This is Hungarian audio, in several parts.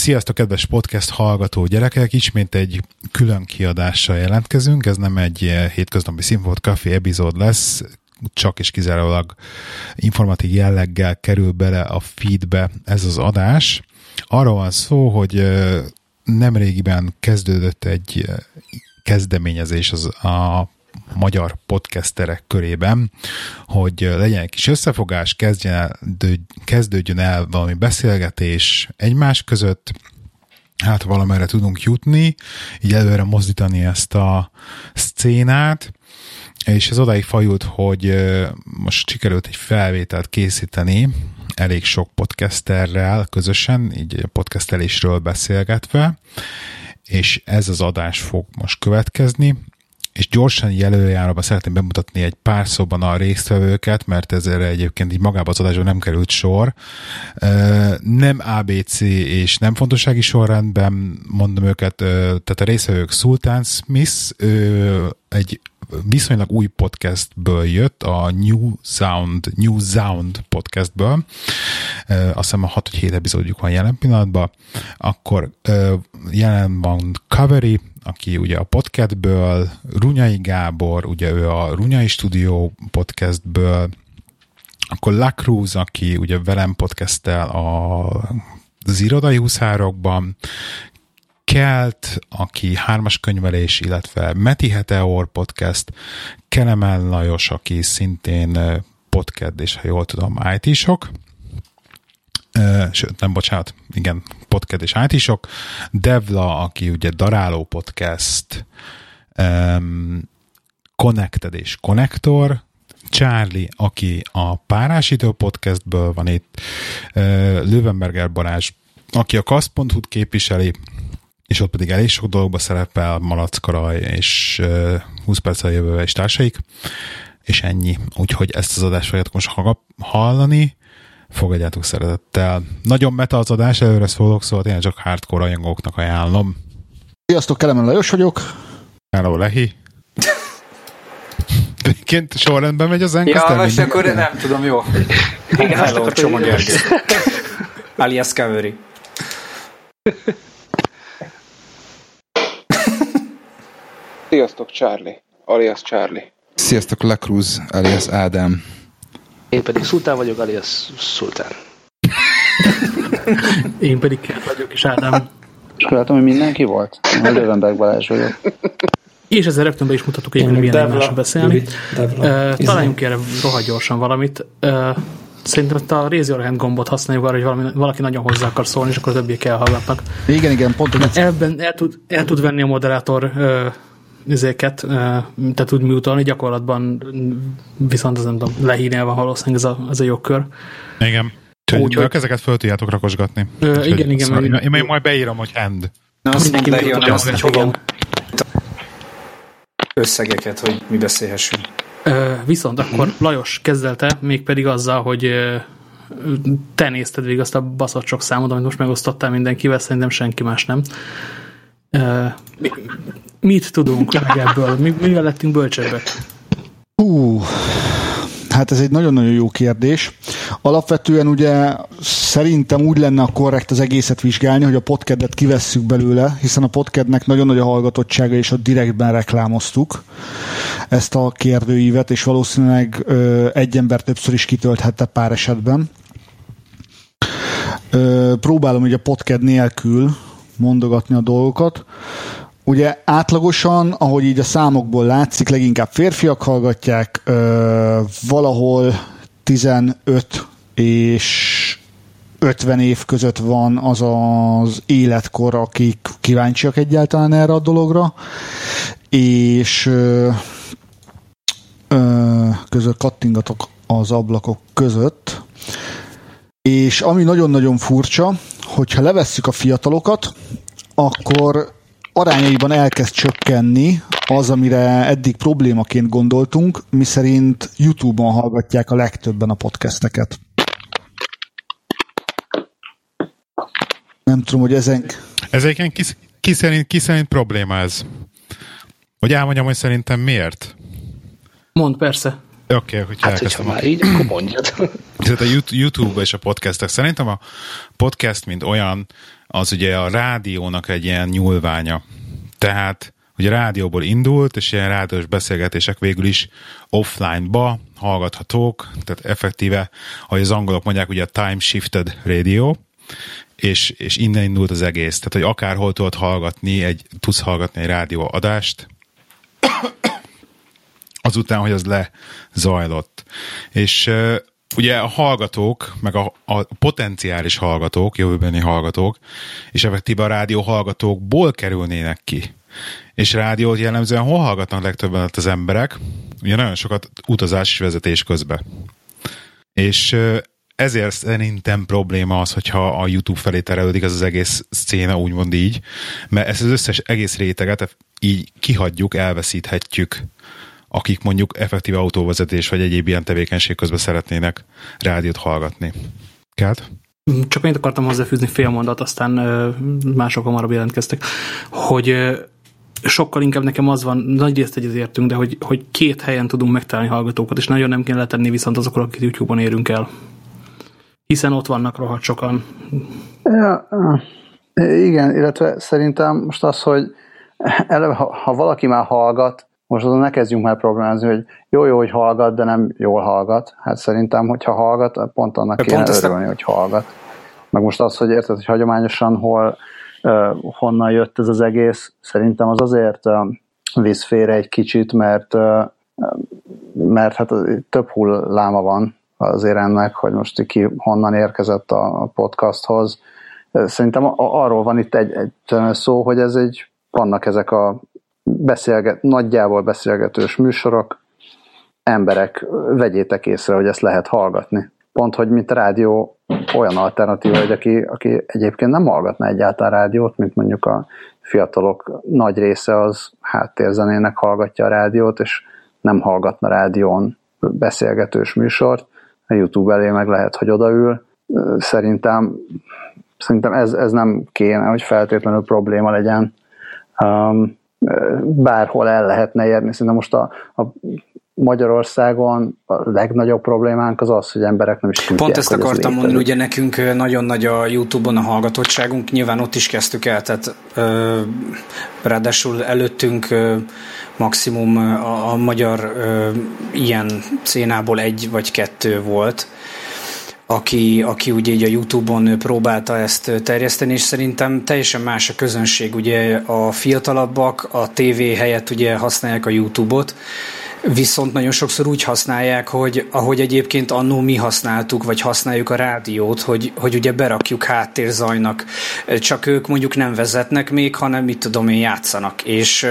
Sziasztok, kedves podcast hallgató gyerekek! Ismét egy külön kiadással jelentkezünk. Ez nem egy hétköznapi Színfolt Café epizód lesz, csak és kizárólag informatív jelleggel kerül bele a feedbe ez az adás. Arról van szó, hogy nemrégiben kezdődött egy kezdeményezés az a magyar podcasterek körében, hogy legyen egy kis összefogás, kezdjen el, kezdődjön el valami beszélgetés egymás között, hát valamerre tudunk jutni, így előre mozdítani ezt a szcénát, és ez odáig fajult, hogy most sikerült egy felvételt készíteni elég sok podcasterrel közösen, így podcastelésről beszélgetve, és ez az adás fog most következni és gyorsan jelöljáróba szeretném bemutatni egy pár szóban a résztvevőket, mert ezzel egyébként így magában az adásban nem került sor. Nem ABC és nem fontossági sorrendben mondom őket, tehát a résztvevők Sultan Smith, egy viszonylag új podcastből jött, a New Sound, New Sound podcastből. Azt hiszem a 6 7 epizódjuk van jelen pillanatban. Akkor jelen van Covery, aki ugye a podcastből, Runyai Gábor, ugye ő a Runyai Studio podcastből, akkor Lacruz, aki ugye velem podcastel a az irodai huszárokban, Kelt, aki hármas könyvelés, illetve Meti Heteor podcast, Kelemel Lajos, aki szintén podcast, és ha jól tudom, IT-sok, sőt, nem, bocsánat, igen, podcast és it Devla, aki ugye Daráló Podcast, um, Connected és Connector, Charlie, aki a Párásító Podcastből van itt, uh, Löwenberger Balázs, aki a kasz.hu-t képviseli, és ott pedig elég sok dologba szerepel, Malackaraj és uh, 20 perc a jövő és társaik, és ennyi. Úgyhogy ezt az adást fogjátok most hallani, fogadjátok szeretettel. Nagyon meta az adás, előre szólok, szóval tényleg csak hardcore rajongóknak ajánlom. Sziasztok, Kelemen Lajos vagyok. Hello, Lehi. Egyébként sorrendben megy az enk, Ja, most akkor nem tudom, jó. Igen, Hello, Csoma. Alias Cavery. Sziasztok, Charlie. Alias Charlie. Sziasztok, Lacruz, alias Ádám. Én pedig Szultán vagyok, alias Szultán. Én pedig Kert vagyok, és Ádám. És akkor látom, hogy mindenki volt? Én Lövenberg Balázs vagyok. És ezzel rögtön be is mutattuk, hogy milyen egymásra beszélni. Uh, találjunk erre rohadt gyorsan valamit. Uh, Szerintem ezt a Raise Your Hand gombot használjuk arra, hogy valami, valaki nagyon hozzá akar szólni, és akkor a többiek elhallgatnak. Igen, igen, pont. Ebben el tud, el tud venni a moderátor uh, ezeket, tehát tud mutolni, gyakorlatban viszont az nem tudom, lehírni van valószínűleg ez a, ez a jogkör. Igen. Úgy, hogy ezeket föl tudjátok rakosgatni. Ö, Úgy, igen, igen. Szóval, én, én majd beírom, hogy hand. Na, azt mindenki leírja, azt, hogy hova összegeket, hogy mi beszélhessünk. Ö, viszont akkor Lajos kezdelte, mégpedig azzal, hogy te nézted végig azt a baszott sok számot, amit most megosztottál mindenkivel, szerintem senki más nem. Mi, mit tudunk meg ebből? Mi, mivel lettünk bölcsebbek? Hú, hát ez egy nagyon-nagyon jó kérdés. Alapvetően ugye szerintem úgy lenne a korrekt az egészet vizsgálni, hogy a podcadet kivesszük belőle, hiszen a podcastnek nagyon nagy a hallgatottsága, és a direktben reklámoztuk ezt a kérdőívet, és valószínűleg ö, egy ember többször is kitölthette pár esetben. Ö, próbálom hogy a podcast nélkül mondogatni a dolgokat. Ugye átlagosan, ahogy így a számokból látszik, leginkább férfiak hallgatják, ö, valahol 15 és 50 év között van az az életkor, akik kíváncsiak egyáltalán erre a dologra, és ö, ö, között kattingatok az ablakok között, és ami nagyon-nagyon furcsa, hogyha levesszük a fiatalokat, akkor arányaiban elkezd csökkenni az, amire eddig problémaként gondoltunk, miszerint YouTube-on hallgatják a legtöbben a podcasteket. Nem tudom, hogy ezen... Ez egyébként ki, ki, szerint, ki szerint probléma ez? Hogy elmondjam, hogy szerintem miért? Mond, persze. Oké, okay, hogy Hát, hogyha már így, akkor mondjad. Tehát a YouTube és a podcastek. Szerintem a podcast, mint olyan, az ugye a rádiónak egy ilyen nyúlványa. Tehát hogy a rádióból indult, és ilyen rádiós beszélgetések végül is offline-ba hallgathatók, tehát effektíve, ahogy az angolok mondják, ugye a time shifted radio, és, és innen indult az egész. Tehát, hogy akárhol tudod hallgatni, egy, tudsz hallgatni egy rádióadást, azután, hogy az lezajlott. És ugye a hallgatók, meg a, a potenciális hallgatók, jövőbeni hallgatók, és effektíve a rádió hallgatókból kerülnének ki. És rádiót jellemzően hol hallgatnak legtöbben az emberek? Ugye nagyon sokat utazás és vezetés közben. És ezért szerintem probléma az, hogyha a YouTube felé terelődik az az egész széna, úgymond így, mert ezt az összes egész réteget így kihagyjuk, elveszíthetjük, akik mondjuk effektív autóvezetés vagy egyéb ilyen tevékenység közben szeretnének rádiót hallgatni. Kát? Csak én akartam hozzáfűzni fél mondat, aztán mások hamarabb jelentkeztek, hogy sokkal inkább nekem az van, nagy részt egyetértünk, de hogy, hogy két helyen tudunk megtalálni hallgatókat, és nagyon nem kéne letenni viszont azokról, akik YouTube-on érünk el. Hiszen ott vannak rohadt sokan. Ja, igen, illetve szerintem most az, hogy eleve, ha, ha valaki már hallgat, most azon ne kezdjünk már problémázni, hogy jó, jó, hogy hallgat, de nem jól hallgat. Hát szerintem, hogyha hallgat, pont annak de kéne pont örülni, hogy hallgat. Meg most az, hogy érted, hogy hagyományosan hol honnan jött ez az egész. Szerintem az azért visz félre egy kicsit, mert, mert hát több hulláma van azért ennek, hogy most ki honnan érkezett a podcasthoz. Szerintem arról van itt egy, egy szó, hogy ez egy, vannak ezek a beszélget, nagyjából beszélgetős műsorok, emberek, vegyétek észre, hogy ezt lehet hallgatni. Pont, hogy mint rádió olyan alternatíva, hogy aki, aki egyébként nem hallgatna egyáltalán rádiót, mint mondjuk a fiatalok nagy része az háttérzenének hallgatja a rádiót, és nem hallgatna rádión beszélgetős műsort, a YouTube elé meg lehet, hogy odaül. Szerintem, szerintem ez, ez nem kéne, hogy feltétlenül probléma legyen. Um, bárhol el lehetne érni. Szerintem most a, a Magyarországon a legnagyobb problémánk az az, hogy emberek nem is tudják, Pont ezt akartam mondani, ugye nekünk nagyon nagy a Youtube-on a hallgatottságunk, nyilván ott is kezdtük el, tehát ö, ráadásul előttünk ö, maximum a, a magyar ö, ilyen szénából egy vagy kettő volt, aki, aki ugye így a Youtube-on próbálta ezt terjeszteni, és szerintem teljesen más a közönség. Ugye a fiatalabbak a TV helyett ugye használják a Youtube-ot, Viszont nagyon sokszor úgy használják, hogy ahogy egyébként annó mi használtuk, vagy használjuk a rádiót, hogy, hogy ugye berakjuk háttérzajnak. Csak ők mondjuk nem vezetnek még, hanem mit tudom én játszanak. És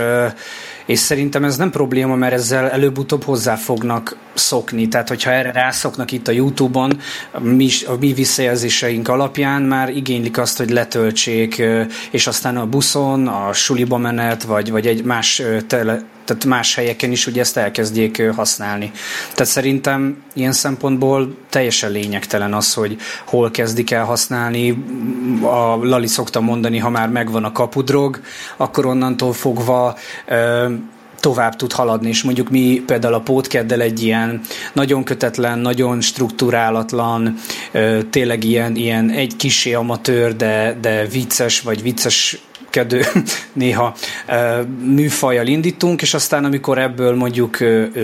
és szerintem ez nem probléma, mert ezzel előbb-utóbb hozzá fognak szokni. Tehát, hogyha erre rászoknak itt a YouTube-on, mi, a mi visszajelzéseink alapján már igénylik azt, hogy letöltsék, és aztán a buszon, a suliba menet, vagy, vagy egy más tele, tehát más helyeken is ugye ezt elkezdjék használni. Tehát szerintem ilyen szempontból teljesen lényegtelen az, hogy hol kezdik el használni. A Lali szokta mondani, ha már megvan a kapudrog, akkor onnantól fogva tovább tud haladni, és mondjuk mi például a pótkeddel egy ilyen nagyon kötetlen, nagyon struktúrálatlan, tényleg ilyen, ilyen egy kisé amatőr, de, de vicces, vagy vicces kedő néha műfajjal indítunk, és aztán amikor ebből mondjuk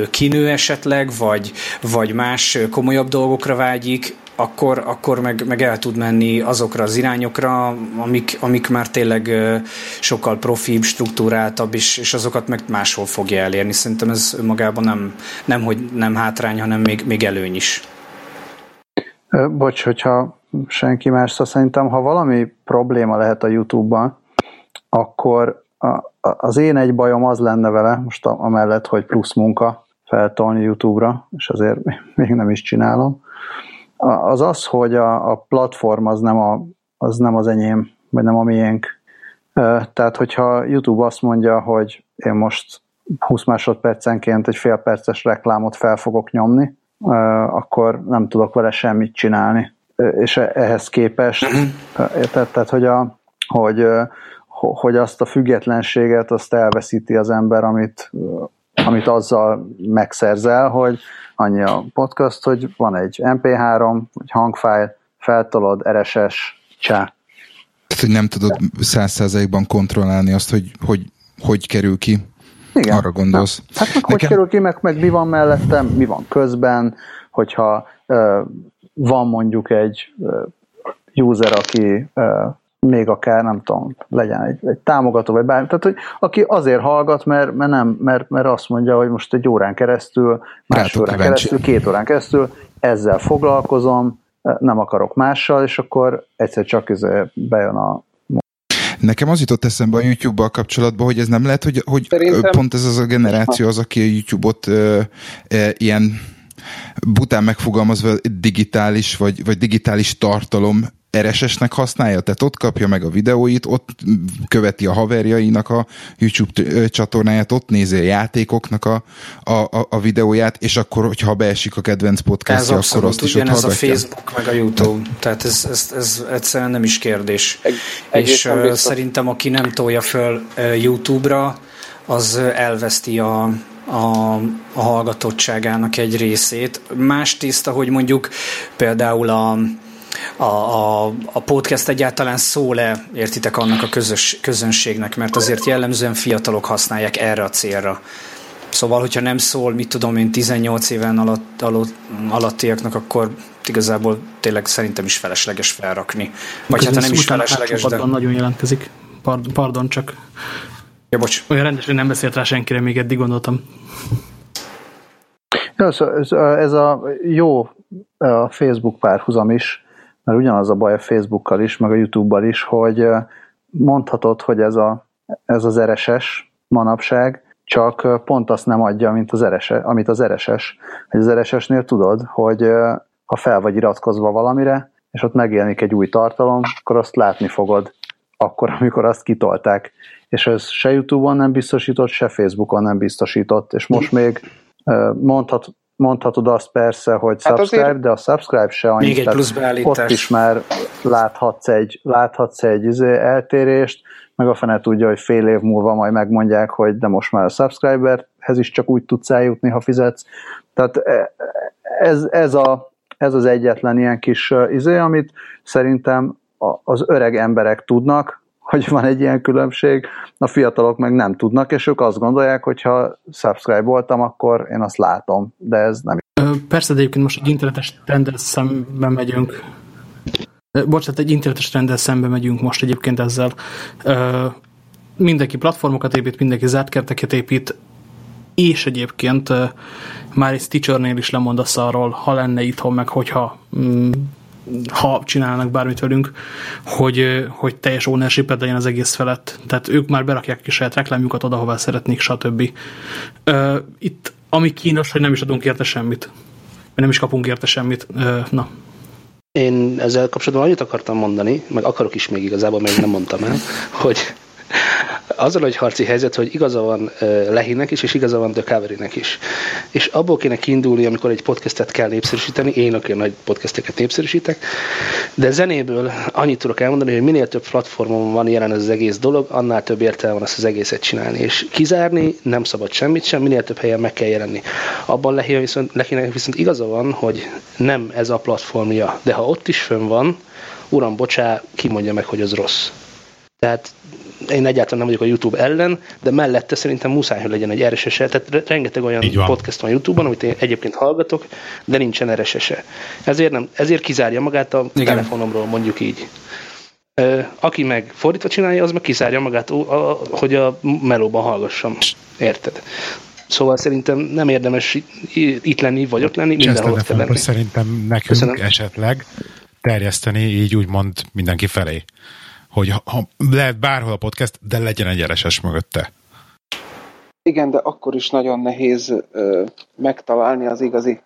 kinő esetleg, vagy, vagy más komolyabb dolgokra vágyik, akkor, akkor meg, meg el tud menni azokra az irányokra, amik, amik már tényleg sokkal profibb, struktúráltabb, és, és azokat meg máshol fogja elérni. Szerintem ez magában nem, nem hogy nem hátrány, hanem még, még előny is. Bocs, hogyha senki más, szóval szerintem, ha valami probléma lehet a YouTube-ban, akkor a, az én egy bajom az lenne vele, most amellett, hogy plusz munka feltolni YouTube-ra, és azért még nem is csinálom, az az, hogy a, a platform az nem, a, az nem az enyém, vagy nem a miénk. Tehát, hogyha YouTube azt mondja, hogy én most 20 másodpercenként egy fél perces reklámot fel fogok nyomni, akkor nem tudok vele semmit csinálni. És ehhez képest, tehát, tehát hogy, a, hogy, hogy azt a függetlenséget azt elveszíti az ember, amit amit azzal megszerzel, hogy annyi a podcast, hogy van egy MP3, egy hangfájl, feltolod, RSS, csá. Tehát, hogy nem tudod száz százalékban kontrollálni azt, hogy, hogy hogy kerül ki. Igen. Arra gondolsz. Nem. Hát meg Nekem... hogy kerül ki, meg, meg mi van mellettem, mi van közben, hogyha ö, van mondjuk egy ö, user, aki ö, még akár, nem tudom, legyen egy, egy támogató, vagy bármi, tehát hogy aki azért hallgat, mert, mert, nem, mert, mert azt mondja, hogy most egy órán keresztül, más órán kíváncsi. keresztül, két órán keresztül ezzel foglalkozom, nem akarok mással, és akkor egyszer csak bejön a Nekem az jutott eszembe a YouTube-bal kapcsolatban, hogy ez nem lehet, hogy, hogy Szerintem... pont ez az a generáció az, aki a YouTube-ot ö, ö, ilyen bután megfogalmazva digitális, vagy, vagy digitális tartalom RSS-nek használja, tehát ott kapja meg a videóit, ott követi a haverjainak a YouTube csatornáját, ott nézi a játékoknak a, a, a videóját, és akkor, hogyha beesik a kedvenc podcastja, akkor azt is ott hallgatja. Ez a Facebook meg a YouTube, tehát ez, ez, ez egyszerűen nem is kérdés. Egy, és uh, szerintem aki nem tolja föl uh, YouTube-ra, az elveszti a, a, a hallgatottságának egy részét. Más tiszta, hogy mondjuk például a a, a, a podcast egyáltalán szól-e, értitek, annak a közös, közönségnek, mert azért jellemzően fiatalok használják erre a célra. Szóval, hogyha nem szól, mit tudom én, 18 éven alatt, alatt, alattiaknak, akkor igazából tényleg szerintem is felesleges felrakni. Vagy hát nem is felesleges, de... nagyon jelentkezik. Pardon, pardon, csak... Ja, bocs. Olyan rendesen nem beszélt rá senkire, még eddig gondoltam. Ja, ez, ez a jó a Facebook párhuzam is, mert ugyanaz a baj a Facebookkal is, meg a YouTube-bal is, hogy mondhatod, hogy ez, a, ez az RSS manapság, csak pont azt nem adja, mint az RSS, amit az RSS. Hogy az RSS-nél tudod, hogy ha fel vagy iratkozva valamire, és ott megjelenik egy új tartalom, akkor azt látni fogod akkor, amikor azt kitolták. És ez se YouTube-on nem biztosított, se Facebookon nem biztosított, és most még mondhat, mondhatod azt persze, hogy hát subscribe, azért... de a subscribe se annyi. Még egy plusz beállítás. Ott is már láthatsz egy, láthatsz egy izé, eltérést, meg a fene tudja, hogy fél év múlva majd megmondják, hogy de most már a subscriberhez is csak úgy tudsz eljutni, ha fizetsz. Tehát e, ez, ez, a, ez az egyetlen ilyen kis izé, amit szerintem az öreg emberek tudnak, hogy van egy ilyen különbség, a fiatalok meg nem tudnak, és ők azt gondolják, hogy ha subscribe voltam, akkor én azt látom, de ez nem. Persze, de egyébként most egy internetes trenddel szemben megyünk. Bocsánat, egy internetes trenddel szemben megyünk most egyébként ezzel. Mindenki platformokat épít, mindenki zárt kerteket épít, és egyébként már egy Stitchernél is lemondasz arról, ha lenne itthon, meg hogyha mm, ha csinálnak bármit velünk, hogy, hogy teljes ownership legyen az egész felett. Tehát ők már berakják ki saját reklámjukat oda, hová szeretnék, stb. Itt ami kínos, hogy nem is adunk érte semmit. Nem is kapunk érte semmit. Na. Én ezzel kapcsolatban annyit akartam mondani, meg akarok is még igazából, még nem mondtam el, hogy azzal egy harci helyzet, hogy igaza van Lehinek is, és igaza van Dökáverének is. És abból kéne kiindulni, amikor egy podcastet kell népszerűsíteni, én aki nagy podcasteket népszerűsítek, de zenéből annyit tudok elmondani, hogy minél több platformon van jelen ez az egész dolog, annál több értelme van ezt az egészet csinálni. És kizárni nem szabad semmit sem, minél több helyen meg kell jelenni. Abban Lehinek viszont, Lehinek viszont igaza van, hogy nem ez a platformja, de ha ott is fönn van, uram, bocsá, ki mondja meg, hogy az rossz. Tehát én egyáltalán nem vagyok a YouTube ellen, de mellette szerintem muszáj, hogy legyen egy rss -e. Tehát rengeteg olyan podcast van YouTube-on, amit én egyébként hallgatok, de nincsen rss -e. Ezért, nem, ezért kizárja magát a Igen. telefonomról, mondjuk így. Aki meg fordítva csinálja, az meg kizárja magát, hogy a melóban hallgassam. Érted? Szóval szerintem nem érdemes itt lenni, vagy ott lenni, mindenhol kell lenni. Szerintem nekünk Köszönöm. esetleg terjeszteni így úgymond mindenki felé hogy ha lehet bárhol a podcast, de legyen egy RSS mögötte. Igen, de akkor is nagyon nehéz ö, megtalálni az igazi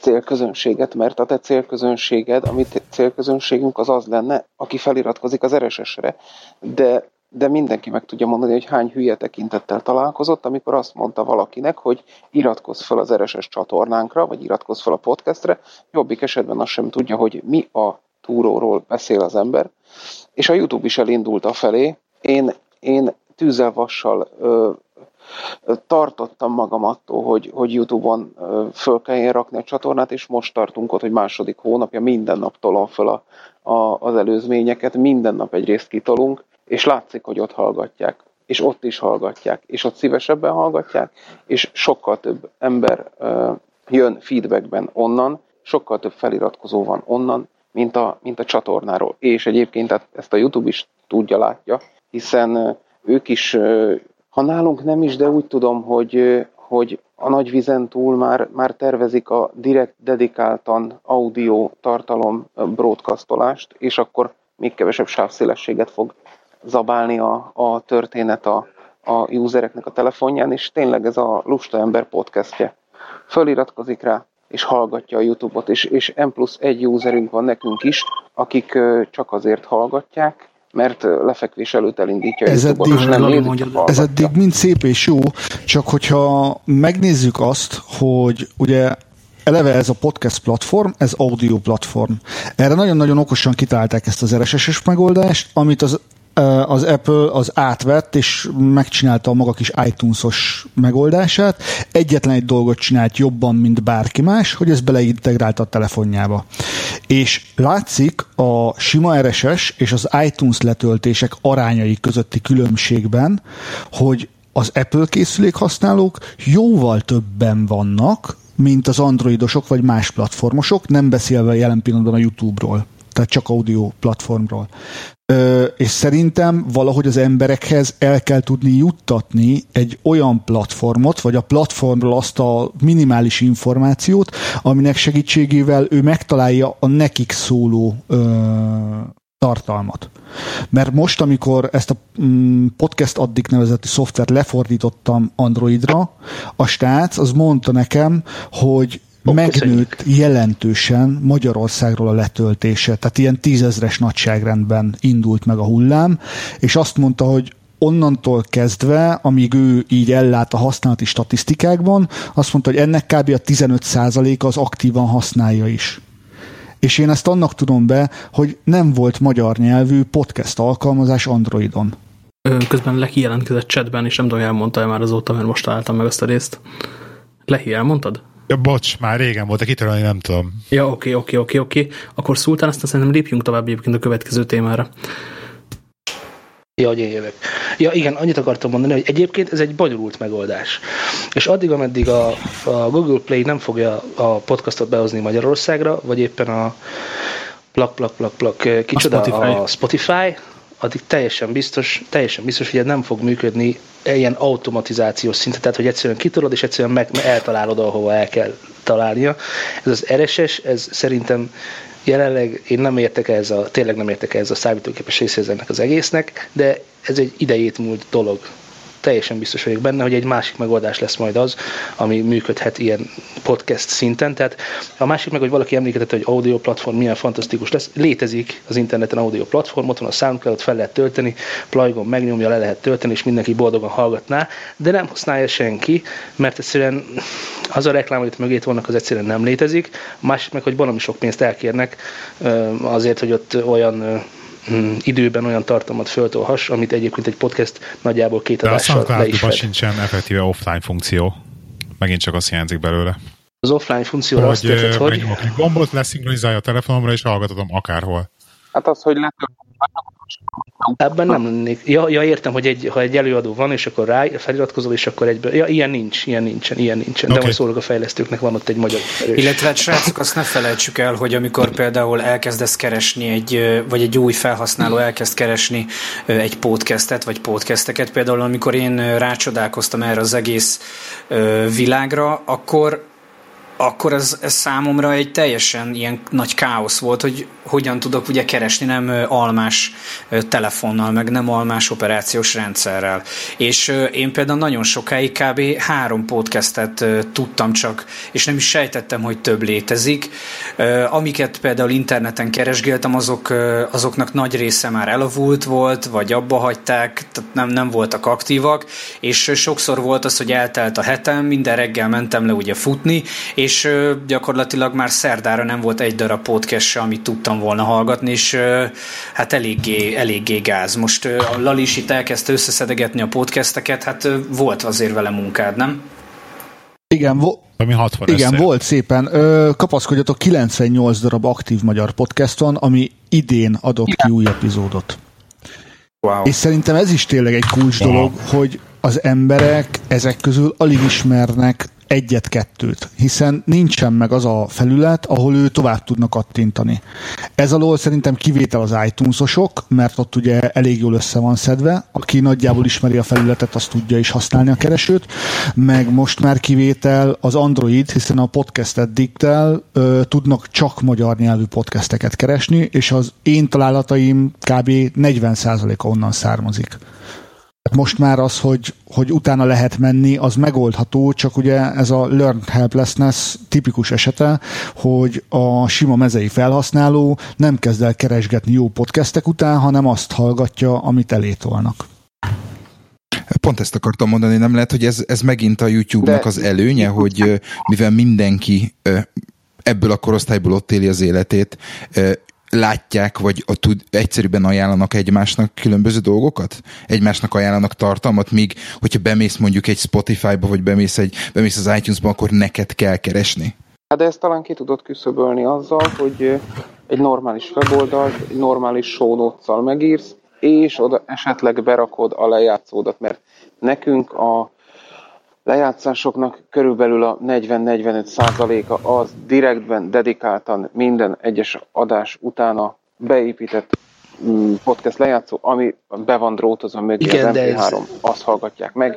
célközönséget, mert a te célközönséged, amit célközönségünk az az lenne, aki feliratkozik az RSS-re, de, de mindenki meg tudja mondani, hogy hány hülye tekintettel találkozott, amikor azt mondta valakinek, hogy iratkozz fel az RSS csatornánkra, vagy iratkozz fel a podcastre, jobbik esetben azt sem tudja, hogy mi a túróról beszél az ember, és a YouTube is elindult a felé. Én, én tűzzel ö, tartottam magam attól, hogy, hogy Youtube-on föl kelljen rakni a csatornát, és most tartunk ott, hogy második hónapja minden nap tolom föl a, a, az előzményeket, minden nap egy részt kitolunk, és látszik, hogy ott hallgatják és ott is hallgatják, és ott szívesebben hallgatják, és sokkal több ember uh, jön feedbackben onnan, sokkal több feliratkozó van onnan, mint a, mint a csatornáról. És egyébként ezt a YouTube is tudja, látja, hiszen ők is, ha nálunk nem is, de úgy tudom, hogy, hogy a nagy vizen túl már, már tervezik a direkt dedikáltan audio tartalom broadcastolást, és akkor még kevesebb sávszélességet fog zabálni a, a történet a, a usereknek a telefonján, és tényleg ez a Lusta Ember podcastje. Föliratkozik rá, és hallgatja a YouTube-ot, és, és M plusz egy userünk van nekünk is, akik csak azért hallgatják, mert lefekvés előtt elindítja ez eddig, és nem nézik, Ez eddig mind szép és jó, csak hogyha megnézzük azt, hogy ugye eleve ez a podcast platform, ez audio platform. Erre nagyon-nagyon okosan kitalálták ezt az RSS-es megoldást, amit az az Apple az átvett, és megcsinálta a maga kis iTunes-os megoldását. Egyetlen egy dolgot csinált jobban, mint bárki más, hogy ez beleintegrálta a telefonjába. És látszik a sima RSS és az iTunes letöltések arányai közötti különbségben, hogy az Apple készülék használók jóval többen vannak, mint az androidosok vagy más platformosok, nem beszélve jelen pillanatban a YouTube-ról tehát csak audio platformról. Ö, és szerintem valahogy az emberekhez el kell tudni juttatni egy olyan platformot, vagy a platformról azt a minimális információt, aminek segítségével ő megtalálja a nekik szóló ö, tartalmat. Mert most, amikor ezt a mm, podcast addig nevezeti szoftvert lefordítottam Androidra, a stác az mondta nekem, hogy megnőtt jelentősen Magyarországról a letöltése, tehát ilyen tízezres nagyságrendben indult meg a hullám, és azt mondta, hogy onnantól kezdve, amíg ő így ellát a használati statisztikákban, azt mondta, hogy ennek kb. a 15%-a az aktívan használja is. És én ezt annak tudom be, hogy nem volt magyar nyelvű podcast alkalmazás Androidon. Közben Leki jelentkezett chatben, és nem tudom, elmondta -e már azóta, mert most találtam meg azt a részt. Lehi, elmondtad? Ja, bocs, már régen volt, kitörölni nem tudom. Ja, oké, oké, oké, oké. Akkor Szultán, aztán szerintem lépjünk tovább egyébként a következő témára. Ja, hogy én jövök. Ja, igen, annyit akartam mondani, hogy egyébként ez egy bonyolult megoldás. És addig, ameddig a, a Google Play nem fogja a podcastot behozni Magyarországra, vagy éppen a plak, plak, plak, plak, kicsoda, a Spotify, a Spotify addig teljesen biztos, teljesen biztos, hogy ez nem fog működni ilyen automatizációs szinten, tehát hogy egyszerűen kitolod, és egyszerűen meg, eltalálod, ahova el kell találnia. Ez az RSS, ez szerintem jelenleg én nem értek ez a, tényleg nem értek ez a számítógépes részéhez ennek az egésznek, de ez egy idejét múlt dolog teljesen biztos vagyok benne, hogy egy másik megoldás lesz majd az, ami működhet ilyen podcast szinten. Tehát a másik meg, hogy valaki emlékezett, hogy audio platform milyen fantasztikus lesz. Létezik az interneten audio platform, ott van a SoundCloud, fel lehet tölteni, plajgon megnyomja, le lehet tölteni, és mindenki boldogan hallgatná, de nem használja senki, mert egyszerűen az a reklám, amit mögé vannak, az egyszerűen nem létezik. A másik meg, hogy valami sok pénzt elkérnek azért, hogy ott olyan időben olyan tartalmat föltolhass, amit egyébként egy podcast nagyjából két adással le is sincsen effektíve offline funkció. Megint csak azt hiányzik belőle. Az offline funkció hogy, azt tetszett, hogy... egy gombot, leszinkronizálja a telefonomra, és hallgatodom akárhol. Hát az, hogy letöltöm Ebben nem lennék. Ja, ja, értem, hogy egy, ha egy előadó van, és akkor rá feliratkozol, és akkor egyből. Ja, ilyen nincs, ilyen nincsen, ilyen nincsen. Okay. De most szólok a fejlesztőknek, van ott egy magyar erős. Illetve hát srácok, azt ne felejtsük el, hogy amikor például elkezdesz keresni egy, vagy egy új felhasználó elkezd keresni egy podcastet, vagy podcasteket, például amikor én rácsodálkoztam erre az egész világra, akkor akkor ez, ez számomra egy teljesen ilyen nagy káosz volt, hogy hogyan tudok ugye keresni nem almás telefonnal, meg nem almás operációs rendszerrel. És én például nagyon sokáig kb. három podcastet tudtam csak, és nem is sejtettem, hogy több létezik. Amiket például interneten keresgéltem, azok, azoknak nagy része már elavult volt, vagy abba hagyták, tehát nem, nem voltak aktívak, és sokszor volt az, hogy eltelt a hetem, minden reggel mentem le ugye futni, és gyakorlatilag már szerdára nem volt egy darab podcast se, amit tudtam volna hallgatni, és hát eléggé, eléggé gáz. Most a Lali is itt elkezdte összeszedegetni a podcasteket, hát volt azért vele munkád, nem? Igen, vo- ami 60 Igen, össze. volt szépen. Ö, kapaszkodjatok, 98 darab aktív magyar podcast van, ami idén adott ki új epizódot. Wow. És szerintem ez is tényleg egy kulcs wow. dolog, hogy az emberek ezek közül alig ismernek egyet-kettőt, hiszen nincsen meg az a felület, ahol ő tovább tudnak kattintani. Ez alól szerintem kivétel az iTunes-osok, mert ott ugye elég jól össze van szedve, aki nagyjából ismeri a felületet, azt tudja is használni a keresőt, meg most már kivétel az Android, hiszen a podcast eddigtel tudnak csak magyar nyelvű podcasteket keresni, és az én találataim kb. 40%-a onnan származik. Most már az, hogy, hogy utána lehet menni, az megoldható, csak ugye ez a learned helplessness tipikus esete, hogy a sima mezei felhasználó nem kezd el keresgetni jó podcastek után, hanem azt hallgatja, amit elétolnak. Pont ezt akartam mondani, nem lehet, hogy ez, ez megint a YouTube-nak az előnye, hogy mivel mindenki ebből a korosztályból ott éli az életét, látják, vagy a tud, egyszerűen ajánlanak egymásnak különböző dolgokat? Egymásnak ajánlanak tartalmat, míg hogyha bemész mondjuk egy Spotify-ba, vagy bemész, egy, bemész az iTunes-ba, akkor neked kell keresni? Hát de ezt talán ki tudod küszöbölni azzal, hogy egy normális weboldalt, egy normális show megírsz, és oda esetleg berakod a lejátszódat, mert nekünk a lejátszásoknak körülbelül a 40-45 százaléka az direktben, dedikáltan minden egyes adás utána beépített mm, podcast lejátszó, ami be van drótozva mögé Igen, az MP3, ez... azt hallgatják meg,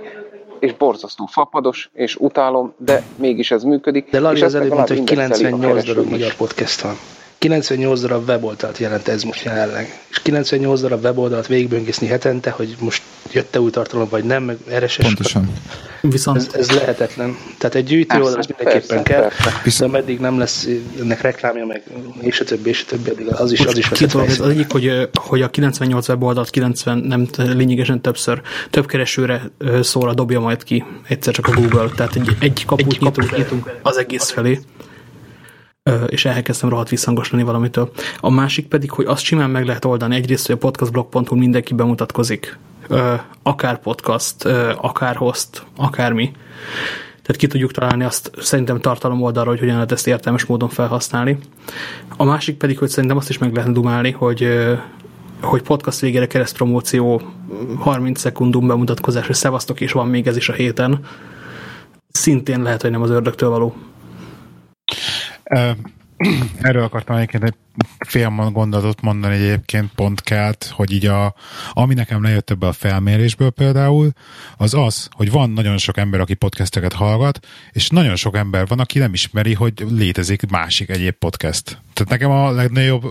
és borzasztó fapados, és utálom, de mégis ez működik. De Lali az előbb mondta, hogy 98 darab magyar podcast van. 98 darab weboldalt jelent ez most jelenleg. És 98 darab weboldalt végigböngészni hetente, hogy most jött-e új tartalom, vagy nem, meg erre se Pontosan. Viszont... Ez, ez, lehetetlen. Tehát egy gyűjtő oldal az mindenképpen persze, kell, persze. de meddig nem lesz ennek reklámja, meg és a többi, és a többi, addig az is, az is két dolog, az egyik, hogy, hogy a 98 weboldalt 90, nem lényegesen többször, több keresőre szóra dobja majd ki egyszer csak a Google. Tehát egy, egy kaput, egy kaput nyitunk, nyitunk az egész felé és elkezdtem rohadt visszhangos lenni valamitől. A másik pedig, hogy azt simán meg lehet oldani. Egyrészt, hogy a podcastblog.hu mindenki bemutatkozik. Akár podcast, akár host, akármi. Tehát ki tudjuk találni azt szerintem tartalom oldalra, hogy hogyan lehet ezt értelmes módon felhasználni. A másik pedig, hogy szerintem azt is meg lehet dumálni, hogy hogy podcast végére keresztpromóció 30 szekundum bemutatkozás, hogy szevasztok, és van még ez is a héten. Szintén lehet, hogy nem az ördögtől való. Erről akartam egyébként egy fél gondolatot mondani egyébként pont kelt, hogy így a, ami nekem lejött ebbe a felmérésből például, az az, hogy van nagyon sok ember, aki podcasteket hallgat, és nagyon sok ember van, aki nem ismeri, hogy létezik másik egyéb podcast. Tehát nekem a legnagyobb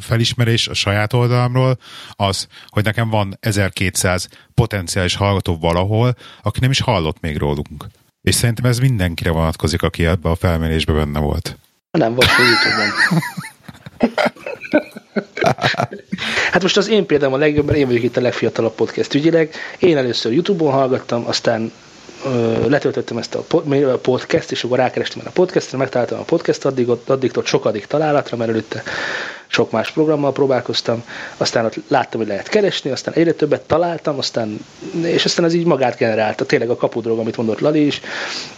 felismerés a saját oldalamról az, hogy nekem van 1200 potenciális hallgató valahol, aki nem is hallott még rólunk. És szerintem ez mindenkire vonatkozik, aki ebbe a felmérésbe benne volt. Nem volt a YouTube-on. hát most az én példám a legjobb, mert én vagyok itt a legfiatalabb podcast ügyileg. Én először YouTube-on hallgattam, aztán letöltöttem ezt a podcast, és akkor rákerestem a podcastre, megtaláltam a podcast addig, ott, addig ott sokadik találatra, mert előtte sok más programmal próbálkoztam, aztán ott láttam, hogy lehet keresni, aztán egyre többet találtam, aztán, és aztán ez így magát generálta, tényleg a kapudrog, amit mondott Lali is,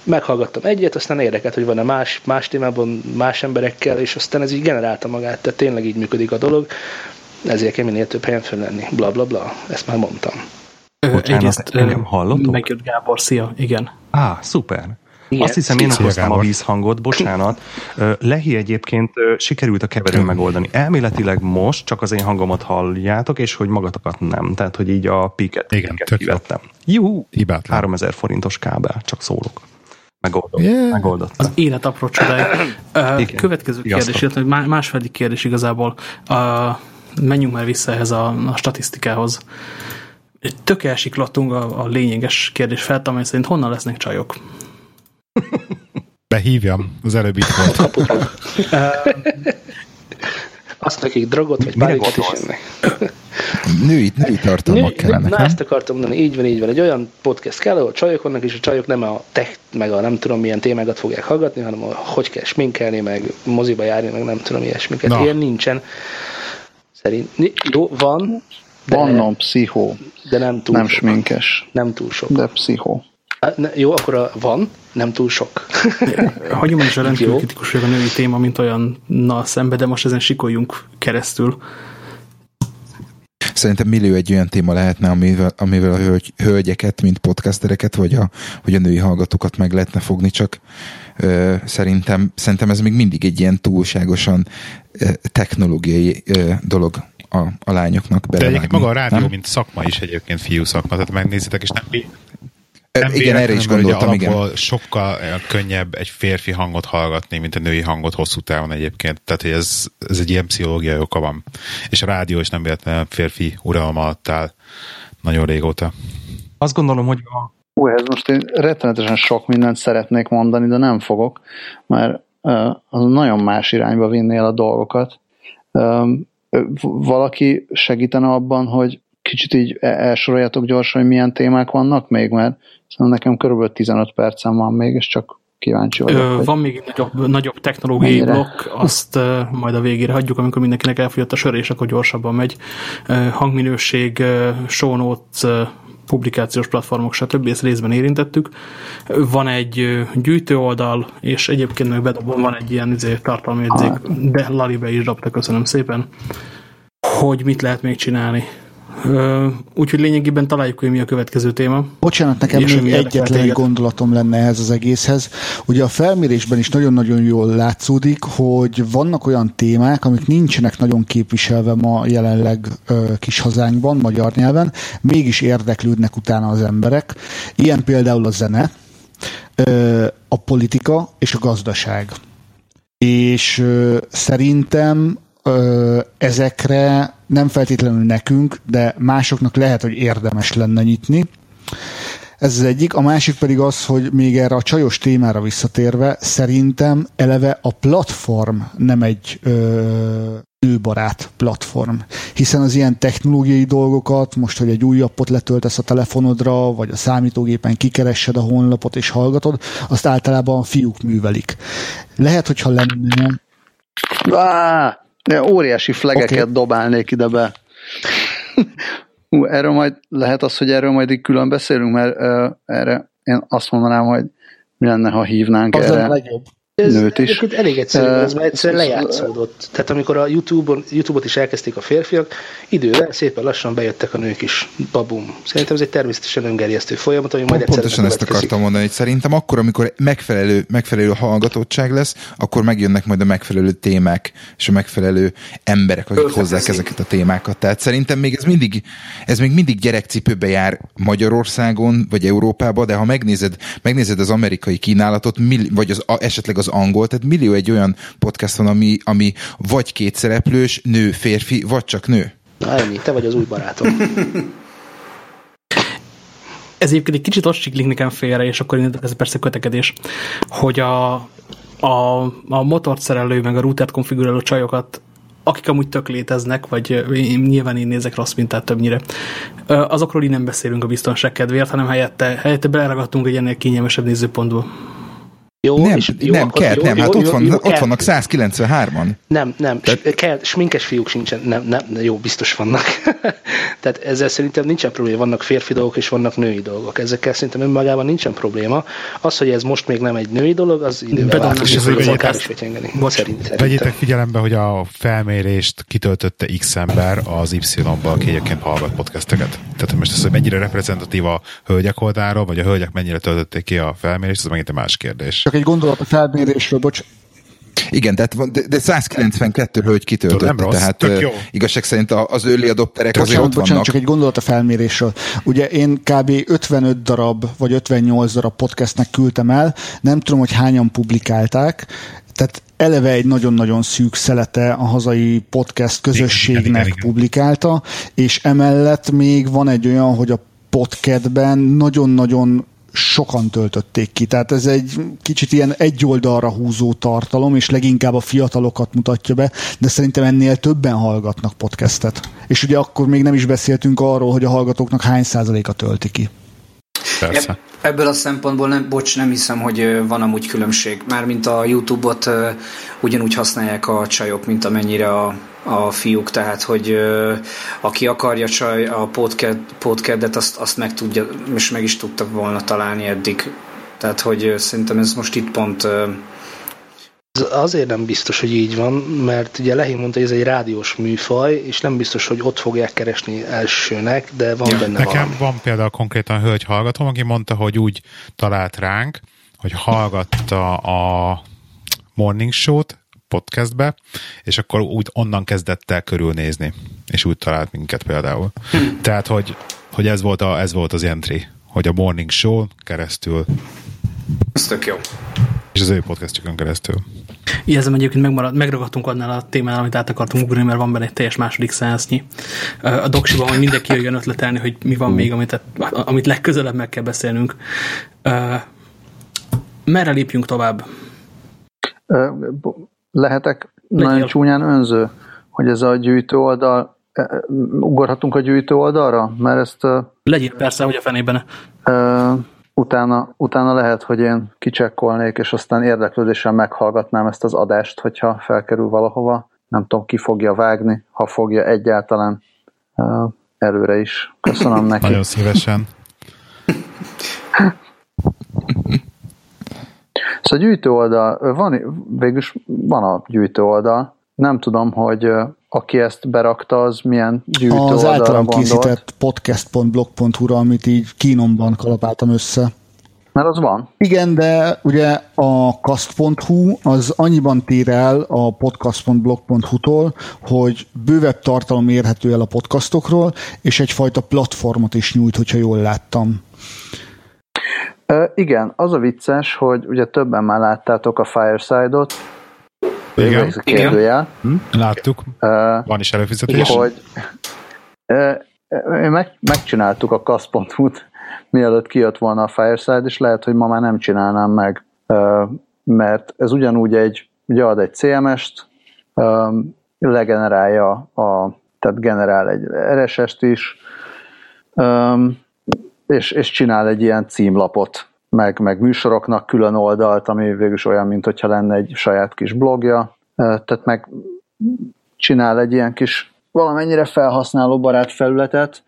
meghallgattam egyet, aztán érdekelt, hogy van-e más, más témában, más emberekkel, és aztán ez így generálta magát, tehát tényleg így működik a dolog, ezért kell minél több helyen föl lenni, bla bla bla, ezt már mondtam. Bocsánat, Egyrészt, engem hallottok? Megjött Gábor, szia, igen. Á, szuper. Igen. Azt hiszem, én okoztam a vízhangot, bocsánat. Lehi egyébként sikerült a keverő megoldani. Elméletileg most csak az én hangomat halljátok, és hogy magatokat nem. Tehát, hogy így a piket, Igen, piket kivettem. Jó, 3000 forintos kábel, csak szólok. Megoldott. Yeah. Megoldott. Az élet apró csodája. Következő kérdés, illetve másfelik kérdés igazából. Uh, menjünk már vissza ehhez a, a statisztikához. Tök elsiklottunk a, a lényeges kérdés felt, amely szerint honnan lesznek csajok? Behívjam, az előbb itt volt. Azt nekik drogot, vagy bármiket is női, női tartalmak Nő, kellene. Na, nem? ezt akartam mondani, így van, így van. Egy olyan podcast kell, ahol csajok vannak, és a csajok nem a tech, meg a nem tudom milyen témákat fogják hallgatni, hanem a, hogy kell sminkelni, meg moziba járni, meg nem tudom ilyesmiket. Na. Ilyen nincsen. Szerint, jó, van, de, Van pszichó. De nem túl Nem sok. sminkes. Nem túl sok. De pszichó. Ne, jó, akkor a van, nem túl sok. Hagyom is a rendkívül kritikus a női téma, mint olyan na szembe, de most ezen sikoljunk keresztül. Szerintem millió egy olyan téma lehetne, amivel, amivel a hölgy, hölgyeket, mint podcastereket, vagy a, vagy a női hallgatókat meg lehetne fogni, csak ö, szerintem, szerintem ez még mindig egy ilyen túlságosan ö, technológiai ö, dolog a, a lányoknak De egyébként maga a rádió, nem? mint szakma is egyébként fiú szakma, tehát megnézitek, és nem, nem igen, erre is gondoltam, igen. sokkal könnyebb egy férfi hangot hallgatni, mint a női hangot hosszú távon egyébként. Tehát, hogy ez, ez egy ilyen pszichológiai oka van. És a rádió is nem véletlenül férfi uralma alatt áll nagyon régóta. Azt gondolom, hogy a... Ú, ez most én rettenetesen sok mindent szeretnék mondani, de nem fogok, mert uh, az nagyon más irányba vinnél a dolgokat. Um, valaki segítene abban, hogy kicsit így e- elsoroljatok gyorsan, hogy milyen témák vannak még, mert szerintem nekem körülbelül 15 percem van még, és csak kíváncsi vagyok. Ö, van még egy nagyobb, nagyobb technológiai mennyire? blokk, azt uh, majd a végére hagyjuk, amikor mindenkinek elfogyott a sör, és akkor gyorsabban megy. Uh, hangminőség, show notes, publikációs platformok, stb. ezt részben érintettük. Van egy gyűjtő oldal, és egyébként meg bedobom, van egy ilyen izé, tartalmi jegyzék, de Lalibe is dobta, köszönöm szépen, hogy mit lehet még csinálni. Úgyhogy lényegében találjuk, hogy mi a következő téma. Bocsánat, nekem és még egyetlen egy gondolatom lenne ehhez az egészhez. Ugye a felmérésben is nagyon-nagyon jól látszódik, hogy vannak olyan témák, amik nincsenek nagyon képviselve ma jelenleg kis hazánkban, magyar nyelven, mégis érdeklődnek utána az emberek. Ilyen például a zene, a politika és a gazdaság. És szerintem ezekre nem feltétlenül nekünk, de másoknak lehet, hogy érdemes lenne nyitni. Ez az egyik. A másik pedig az, hogy még erre a csajos témára visszatérve, szerintem eleve a platform nem egy ö, nőbarát platform. Hiszen az ilyen technológiai dolgokat, most, hogy egy új appot letöltesz a telefonodra, vagy a számítógépen kikeressed a honlapot és hallgatod, azt általában a fiúk művelik. Lehet, hogyha lenne... Ah! De óriási flegeket okay. dobálnék ide be. Hú, erről majd lehet az, hogy erről majd így külön beszélünk, mert uh, erre én azt mondanám, hogy mi lenne, ha hívnánk az erre. A legjobb ez nőt is. elég egyszerű, ez már egyszerűen lejátszódott. Tehát amikor a YouTube-on, YouTube-ot is elkezdték a férfiak, idővel szépen lassan bejöttek a nők is. Babum. Szerintem ez egy természetesen öngerjesztő folyamat, ami majd Pontosan ezt akartam mondani, hogy szerintem akkor, amikor megfelelő, megfelelő hallgatottság lesz, akkor megjönnek majd a megfelelő témák, és a megfelelő emberek, akik hozzák ezeket a témákat. Tehát szerintem még ez mindig, ez még mindig gyerekcipőbe jár Magyarországon, vagy Európában, de ha megnézed, megnézed az amerikai kínálatot, vagy az, esetleg az angol, tehát millió egy olyan podcast van, ami, ami vagy kétszereplős, nő, férfi, vagy csak nő. Na ennyi, te vagy az új barátom. ez egyébként egy kicsit ott siklik nekem félre, és akkor ez persze kötekedés, hogy a, a, a motort szerelő, meg a routert konfiguráló csajokat akik amúgy tök léteznek, vagy én, nyilván én nézek rossz mintát többnyire, azokról így nem beszélünk a biztonság kedvéért, hanem helyette, helyette beleragadtunk egy ennél kényelmesebb nézőpontból. Jó, nem, és jó, nem kell, jó, nem, jó, hát jó, ott, van, jó, ott vannak 193-an. Nem, nem, Tehát... kell, sminkes fiúk sincsen, nem, nem, jó, biztos vannak. Tehát ezzel szerintem nincsen probléma, vannak férfi dolgok és vannak női dolgok. Ezekkel szerintem önmagában nincsen probléma. Az, hogy ez most még nem egy női dolog, az idővel látható, hogy az akár is vetyengeni. Vegyétek figyelembe, hogy a felmérést kitöltötte X ember az Y-ból, aki egyébként hallgat podcasteket. Tehát most ez, hogy mennyire reprezentatív a hölgyek oldaláról, vagy a hölgyek mennyire töltötték ki a felmérést, az megint egy más kérdés csak egy gondolat a felmérésről, bocs. Igen, tehát, de, de 192 hölgy kitöltötte, nem rossz, tehát uh, igazság szerint az early adopterek azért ott bocsánat, vannak. csak egy gondolat a felmérésről. Ugye én kb. 55 darab, vagy 58 darab podcastnek küldtem el, nem tudom, hogy hányan publikálták, tehát eleve egy nagyon-nagyon szűk szelete a hazai podcast közösségnek igen, igen, igen. publikálta, és emellett még van egy olyan, hogy a podcastben nagyon-nagyon sokan töltötték ki. Tehát ez egy kicsit ilyen egy oldalra húzó tartalom, és leginkább a fiatalokat mutatja be, de szerintem ennél többen hallgatnak podcastet. És ugye akkor még nem is beszéltünk arról, hogy a hallgatóknak hány százaléka tölti ki. Persze. Ebből a szempontból nem, bocs, nem hiszem, hogy van amúgy különbség. Mármint a YouTube-ot ugyanúgy használják a csajok, mint amennyire a, a fiúk, tehát hogy aki akarja csaj a podcast, azt, azt meg tudja, és meg is tudtak volna találni eddig. Tehát, hogy szerintem ez most itt pont Azért nem biztos, hogy így van, mert ugye Lehi mondta, hogy ez egy rádiós műfaj, és nem biztos, hogy ott fogják keresni elsőnek, de van ja, benne Nekem valami. van például konkrétan hölgy hallgatom, aki mondta, hogy úgy talált ránk, hogy hallgatta a Morning Show-t podcastbe, és akkor úgy onnan kezdett el körülnézni, és úgy talált minket például. Hm. Tehát, hogy, hogy ez, volt a, ez volt az entry, hogy a Morning Show keresztül. Ez tök jó. És az ő podcastjukon keresztül. Ilyezem egyébként megmarad, megragadtunk annál a témánál, amit át akartunk ugrani, mert van benne egy teljes második százasznyi. A doksiban, hogy mindenki jöjjön ötletelni, hogy mi van még, amit, amit legközelebb meg kell beszélnünk. Merre lépjünk tovább? Lehetek Legyél. nagyon csúnyán önző, hogy ez a gyűjtő oldal, ugorhatunk a gyűjtő oldalra? Mert ezt... Legyél persze, hogy a fenében utána, utána lehet, hogy én kicsekkolnék, és aztán érdeklődéssel meghallgatnám ezt az adást, hogyha felkerül valahova. Nem tudom, ki fogja vágni, ha fogja egyáltalán előre is. Köszönöm neki. Nagyon szívesen. Szóval a gyűjtő oldal, van, végülis van a gyűjtő oldal. Nem tudom, hogy aki ezt berakta, az milyen gyűjtő Az általam készített podcast.blog.hu-ra, amit így kínomban kalapáltam össze. Mert az van. Igen, de ugye a cast.hu az annyiban tér el a podcast.blog.hu-tól, hogy bővebb tartalom érhető el a podcastokról, és egyfajta platformot is nyújt, hogyha jól láttam. E, igen, az a vicces, hogy ugye többen már láttátok a Fireside-ot, igen. Kérdőjel. Hm? Láttuk. Uh, Van is előfizetés. Hogy, uh, meg, megcsináltuk a kasz.hu-t, mielőtt kijött volna a Fireside, és lehet, hogy ma már nem csinálnám meg, uh, mert ez ugyanúgy egy, ugye ad egy CMS-t, um, legenerálja, a, tehát generál egy RSS-t is, um, és, és csinál egy ilyen címlapot, meg, meg műsoroknak külön oldalt, ami végül olyan, mint hogyha lenne egy saját kis blogja, tehát meg csinál egy ilyen kis valamennyire felhasználó barát felületet,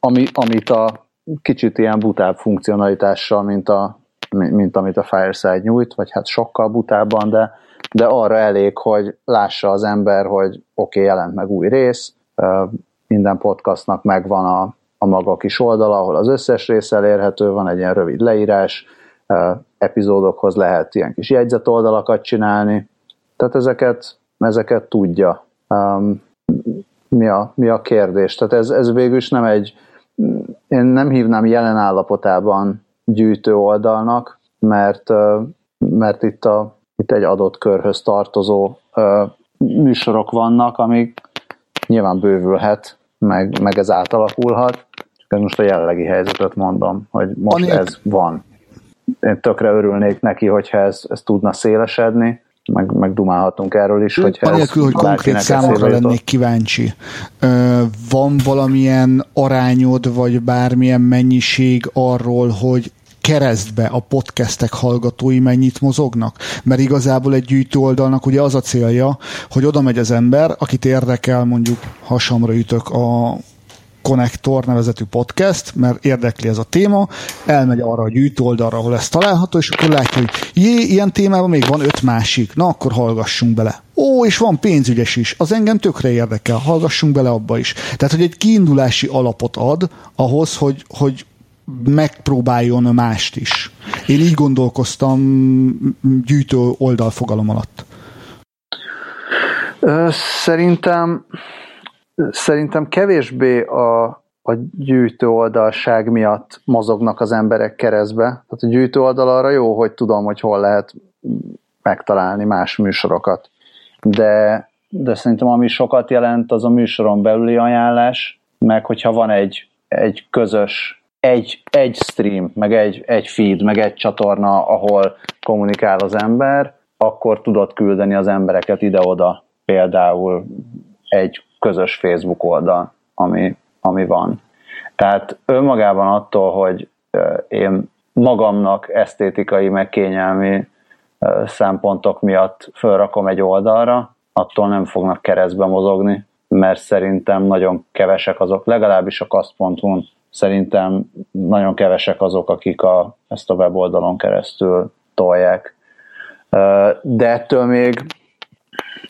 ami, amit a kicsit ilyen butább funkcionalitással, mint, a, mint amit a Fireside nyújt, vagy hát sokkal butábban, de, de arra elég, hogy lássa az ember, hogy oké, okay, jelent meg új rész, minden podcastnak megvan a, a maga kis oldala, ahol az összes rész elérhető, van egy ilyen rövid leírás, epizódokhoz lehet ilyen kis jegyzetoldalakat csinálni, tehát ezeket, ezeket tudja. Um, mi, a, mi a kérdés? Tehát ez, ez végül is nem egy, én nem hívnám jelen állapotában gyűjtő oldalnak, mert, mert itt, a, itt egy adott körhöz tartozó műsorok vannak, amik nyilván bővülhet, meg, meg ez átalakulhat, csak most a jelenlegi helyzetet mondom, hogy most Anélkül, ez van. Én tökre örülnék neki, hogyha ez, ez tudna szélesedni, meg, meg dumálhatunk erről is, hogy Anélkül, hogy konkrét számokra lennék kíváncsi. Van valamilyen arányod, vagy bármilyen mennyiség arról, hogy keresztbe a podcastek hallgatói mennyit mozognak? Mert igazából egy gyűjtő oldalnak ugye az a célja, hogy oda megy az ember, akit érdekel, mondjuk hasamra ütök a Connector nevezetű podcast, mert érdekli ez a téma, elmegy arra a gyűjtő oldalra, ahol ez található, és akkor látja, hogy jé, ilyen témában még van öt másik, na akkor hallgassunk bele. Ó, és van pénzügyes is, az engem tökre érdekel, hallgassunk bele abba is. Tehát, hogy egy kiindulási alapot ad ahhoz, hogy, hogy megpróbáljon mást is. Én így gondolkoztam gyűjtő oldal fogalom alatt. Szerintem szerintem kevésbé a, a gyűjtő oldalság miatt mozognak az emberek keresztbe. Tehát a gyűjtő oldal arra jó, hogy tudom, hogy hol lehet megtalálni más műsorokat. De, de szerintem ami sokat jelent, az a műsoron belüli ajánlás, meg hogyha van egy egy közös egy, egy stream, meg egy, egy feed, meg egy csatorna, ahol kommunikál az ember, akkor tudod küldeni az embereket ide-oda, például egy közös Facebook oldal, ami, ami van. Tehát önmagában attól, hogy én magamnak esztétikai, meg kényelmi szempontok miatt fölrakom egy oldalra, attól nem fognak keresztbe mozogni, mert szerintem nagyon kevesek azok, legalábbis a kaszpontun szerintem nagyon kevesek azok, akik a, ezt a weboldalon keresztül tolják. De ettől még,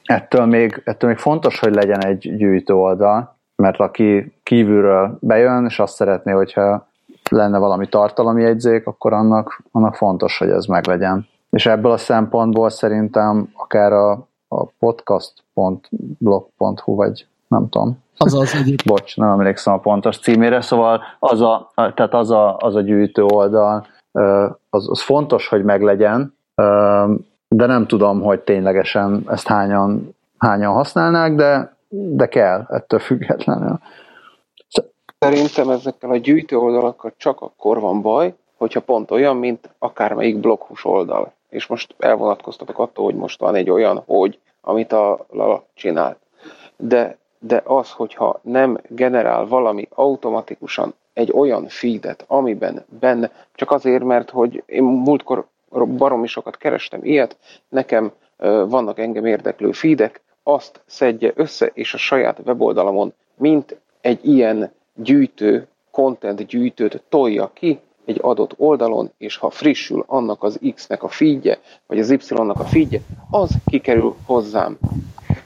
ettől még, ettől még fontos, hogy legyen egy gyűjtő oldal, mert aki kívülről bejön, és azt szeretné, hogyha lenne valami tartalomjegyzék, akkor annak, annak fontos, hogy ez meglegyen. És ebből a szempontból szerintem akár a, a podcast.blog.hu, vagy nem tudom. Az az egyik. Bocs, nem emlékszem a pontos címére, szóval az a, tehát az a, az a gyűjtő oldal, az, az fontos, hogy meglegyen, de nem tudom, hogy ténylegesen ezt hányan, hányan használnák, de, de kell ettől függetlenül. Szerintem ezekkel a gyűjtő oldalakkal csak akkor van baj, hogyha pont olyan, mint akármelyik bloghus oldal. És most elvonatkoztatok attól, hogy most van egy olyan, hogy, amit a Lala csinált. De, de az, hogyha nem generál valami automatikusan egy olyan feedet, amiben benne, csak azért, mert hogy én múltkor baromi sokat kerestem ilyet, nekem vannak engem érdeklő feedek, azt szedje össze, és a saját weboldalamon, mint egy ilyen gyűjtő, content gyűjtőt tolja ki egy adott oldalon, és ha frissül annak az X-nek a feedje, vagy az Y-nak a feedje, az kikerül hozzám.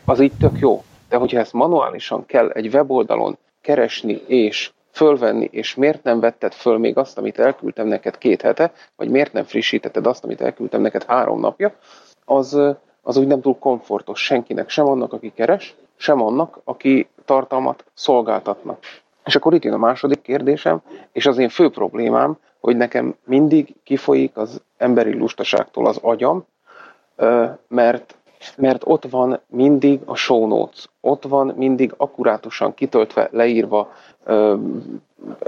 Az így tök jó. De hogyha ezt manuálisan kell egy weboldalon keresni és fölvenni, és miért nem vetted föl még azt, amit elküldtem neked két hete, vagy miért nem frissítetted azt, amit elküldtem neked három napja, az, az úgy nem túl komfortos senkinek, sem annak, aki keres, sem annak, aki tartalmat szolgáltatna. És akkor itt jön a második kérdésem, és az én fő problémám, hogy nekem mindig kifolyik az emberi lustaságtól az agyam, mert, mert ott van mindig a show notes, ott van mindig akkurátusan kitöltve, leírva,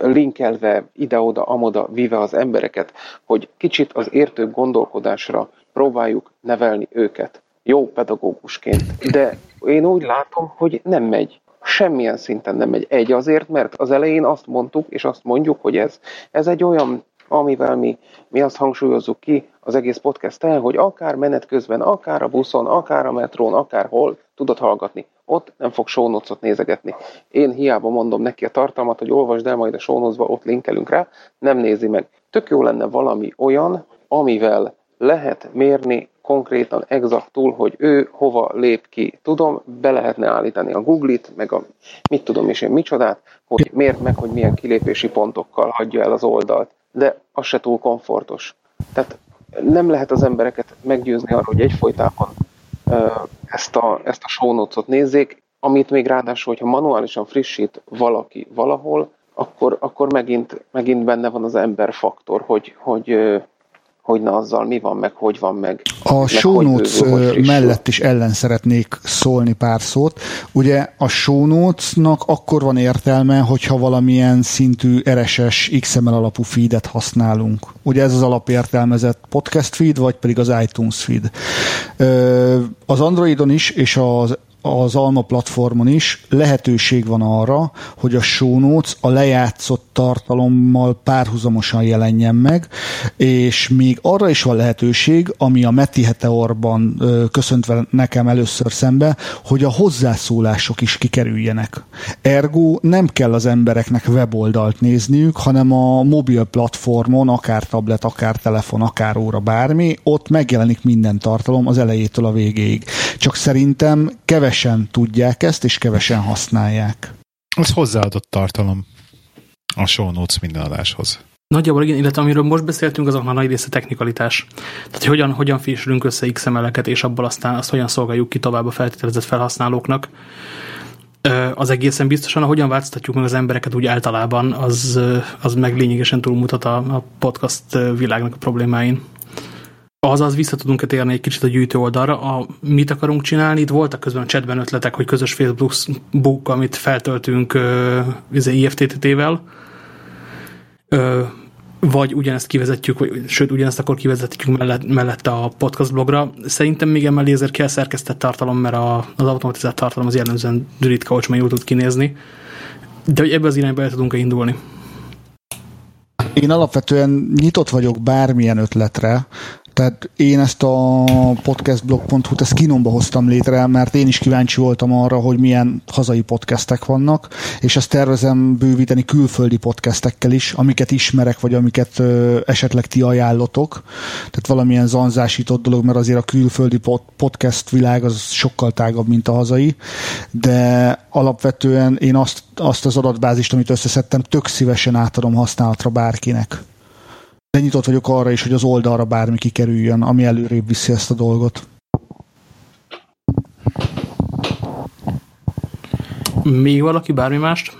linkelve ide-oda, amoda, vive az embereket, hogy kicsit az értő gondolkodásra próbáljuk nevelni őket. Jó pedagógusként. De én úgy látom, hogy nem megy semmilyen szinten nem megy. Egy azért, mert az elején azt mondtuk, és azt mondjuk, hogy ez, ez egy olyan, amivel mi, mi azt hangsúlyozzuk ki az egész podcast el, hogy akár menet közben, akár a buszon, akár a metrón, akár hol tudod hallgatni. Ott nem fog sónocot nézegetni. Én hiába mondom neki a tartalmat, hogy olvasd el majd a sónocba, ott linkelünk rá, nem nézi meg. Tök jó lenne valami olyan, amivel lehet mérni konkrétan, exaktul, hogy ő hova lép ki. Tudom, be lehetne állítani a Google-it, meg a mit tudom és én micsodát, hogy miért meg, hogy milyen kilépési pontokkal hagyja el az oldalt. De az se túl komfortos. Tehát nem lehet az embereket meggyőzni arról, hogy egyfolytában ezt a, ezt a show notes-ot nézzék, amit még ráadásul, hogyha manuálisan frissít valaki valahol, akkor, akkor megint, megint benne van az ember-faktor, hogy, hogy hogy na azzal mi van, meg hogy van, meg A meg show notes mellett is ellen szeretnék szólni pár szót. Ugye a show notes-nak akkor van értelme, hogyha valamilyen szintű RSS XML alapú feedet használunk. Ugye ez az alapértelmezett podcast feed, vagy pedig az iTunes feed. Az Androidon is, és az az Alma platformon is lehetőség van arra, hogy a show notes a lejátszott tartalommal párhuzamosan jelenjen meg, és még arra is van lehetőség, ami a Meti Heteorban köszöntve nekem először szembe, hogy a hozzászólások is kikerüljenek. Ergo nem kell az embereknek weboldalt nézniük, hanem a mobil platformon, akár tablet, akár telefon, akár óra, bármi, ott megjelenik minden tartalom az elejétől a végéig. Csak szerintem kevés kevesen tudják ezt, és kevesen használják. Ez hozzáadott tartalom a show notes minden adáshoz. Nagyjából igen, illetve amiről most beszéltünk, azok már nagy része technikalitás. Tehát, hogy hogyan, hogyan fésülünk össze XML-eket, és abból aztán azt hogyan szolgáljuk ki tovább a feltételezett felhasználóknak. Az egészen biztosan, ahogyan változtatjuk meg az embereket úgy általában, az, az meg lényegesen túlmutat a, a podcast világnak a problémáin. Azaz vissza tudunk térni egy kicsit a gyűjtő oldalra. A, mit akarunk csinálni? Itt voltak közben a chatben ötletek, hogy közös Facebook, amit feltöltünk uh, IFTTT-vel, ö, vagy ugyanezt kivezetjük, vagy, sőt, ugyanezt akkor kivezetjük mellett, mellette a podcast blogra. Szerintem még emellé ezért kell szerkesztett tartalom, mert a, az automatizált tartalom az jellemzően ritka, hogy jól tud kinézni. De hogy ebbe az irányba el tudunk -e indulni? Én alapvetően nyitott vagyok bármilyen ötletre, tehát én ezt a podcastblog.hu-t ezt kinomba hoztam létre, mert én is kíváncsi voltam arra, hogy milyen hazai podcastek vannak, és ezt tervezem bővíteni külföldi podcastekkel is, amiket ismerek, vagy amiket ö, esetleg ti ajánlotok. Tehát valamilyen zanzásított dolog, mert azért a külföldi pod- podcast világ az sokkal tágabb, mint a hazai, de alapvetően én azt, azt az adatbázist, amit összeszedtem, tök szívesen átadom használatra bárkinek de nyitott vagyok arra is, hogy az oldalra bármi kikerüljön, ami előrébb viszi ezt a dolgot. Még valaki bármi mást?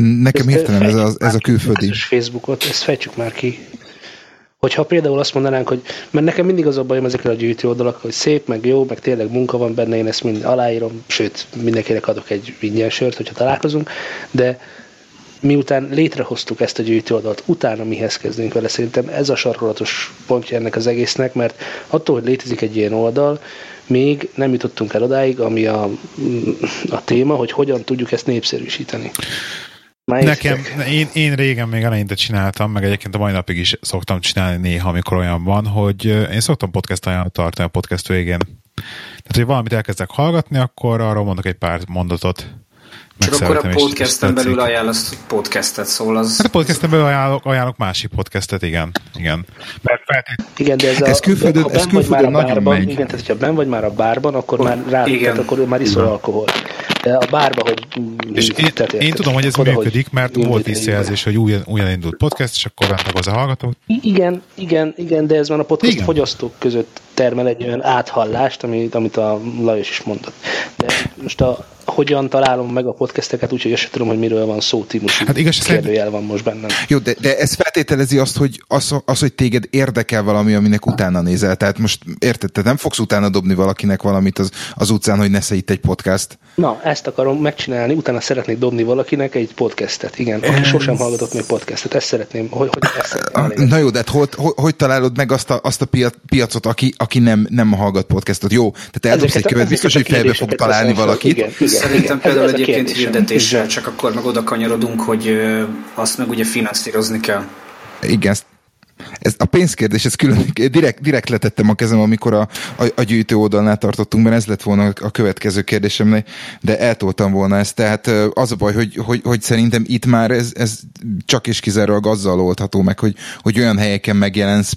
Nekem értelem ez, a, ez a külföldi. Facebookot, ezt fejtsük már ki. Hogyha például azt mondanánk, hogy mert nekem mindig az a bajom ezekkel a gyűjtő oldalak, hogy szép, meg jó, meg tényleg munka van benne, én ezt mind aláírom, sőt, mindenkinek adok egy ingyen sört, hogyha találkozunk, de miután létrehoztuk ezt a gyűjtőadat, utána mihez kezdünk vele, szerintem ez a sarkolatos pontja ennek az egésznek, mert attól, hogy létezik egy ilyen oldal, még nem jutottunk el odáig, ami a, a téma, hogy hogyan tudjuk ezt népszerűsíteni. Nekem, én, én régen még eleinte csináltam, meg egyébként a mai napig is szoktam csinálni néha, amikor olyan van, hogy én szoktam podcast ajánlót tartani a podcast végén. Tehát, hogy valamit elkezdek hallgatni, akkor arról mondok egy pár mondatot, csak akkor a podcasten belül ajánlasz podcastet, szól az... Hát a podcasten belül ajánlok, ajánlok másik podcastet, igen. Igen, Mert feltét... igen de ez, a, ez külföldön, ez külföldön nagyon bárban, megy. Igen, tehát ha ben vagy már a bárban, akkor már rá, tehát akkor már iszol alkohol. De a bárba, hogy... És én, tehát, én tudom, hogy ez oda, működik, mert volt visszajelzés, hogy új, újra indult podcast, és akkor bent az a hallgató. Igen, igen, igen, de ez már a podcast igen. fogyasztók között termel egy olyan áthallást, amit, amit a Lajos is mondott. De most a, hogyan találom meg a podcasteket, úgyhogy azt sem tudom, hogy miről van szó, típusú hát igaz, kérdőjel van most bennem. Jó, de, de ez feltételezi azt, hogy az, az, hogy téged érdekel valami, aminek utána nézel. Tehát most érted, te nem fogsz utána dobni valakinek valamit az, az utcán, hogy nesze itt egy podcast. Na, ezt akarom megcsinálni, utána szeretnék dobni valakinek egy podcastet. Igen, aki ez... sosem hallgatott még podcastet. Ezt szeretném, hogy, hogy ezt szeretném Na jó, de hát hogy, hogy, hogy találod meg azt a, azt a piacot, aki, aki nem, nem hallgat podcastot? Jó, tehát eldobsz egy követ, biztos, hogy fejbe fog találni valakit. Igen, igen, Szerintem igen, például ez egyébként hirdetéssel, csak akkor meg oda kanyarodunk, hogy azt meg ugye finanszírozni kell. Igen, ez a pénzkérdés, ez külön, direkt, direkt letettem a kezem, amikor a, a, a gyűjtő oldalnál tartottunk, mert ez lett volna a következő kérdésem, de eltoltam volna ezt. Tehát az a baj, hogy, hogy, hogy szerintem itt már ez, ez csak és kizárólag azzal oldható meg, hogy, hogy olyan helyeken megjelensz,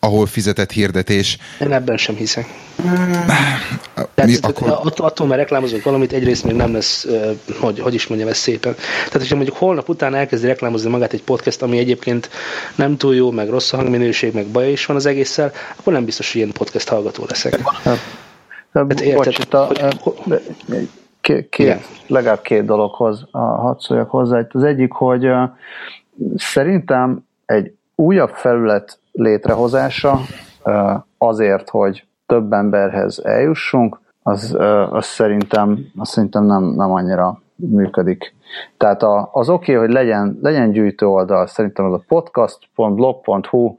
ahol fizetett hirdetés. Én ebben sem hiszek. Tehát, Mi, akkor... attól, attól, mert reklámozok valamit, egyrészt még nem lesz, hogy, hogy is mondjam ezt szépen. Tehát, hogyha mondjuk holnap után elkezdi reklámozni magát egy podcast, ami egyébként nem túl jó, meg rossz a hangminőség, meg baja is van az egésszel, akkor nem biztos, hogy ilyen podcast hallgató leszek. Hát, hát, érted, bocs, a, hogy, két, két, legalább két dologhoz hadd szóljak hozzá. Az egyik, hogy szerintem egy újabb felület létrehozása azért, hogy több emberhez eljussunk, az, az szerintem, az szerintem nem, nem annyira működik. Tehát az oké, okay, hogy legyen, legyen gyűjtő oldal, szerintem az a podcast.blog.hu,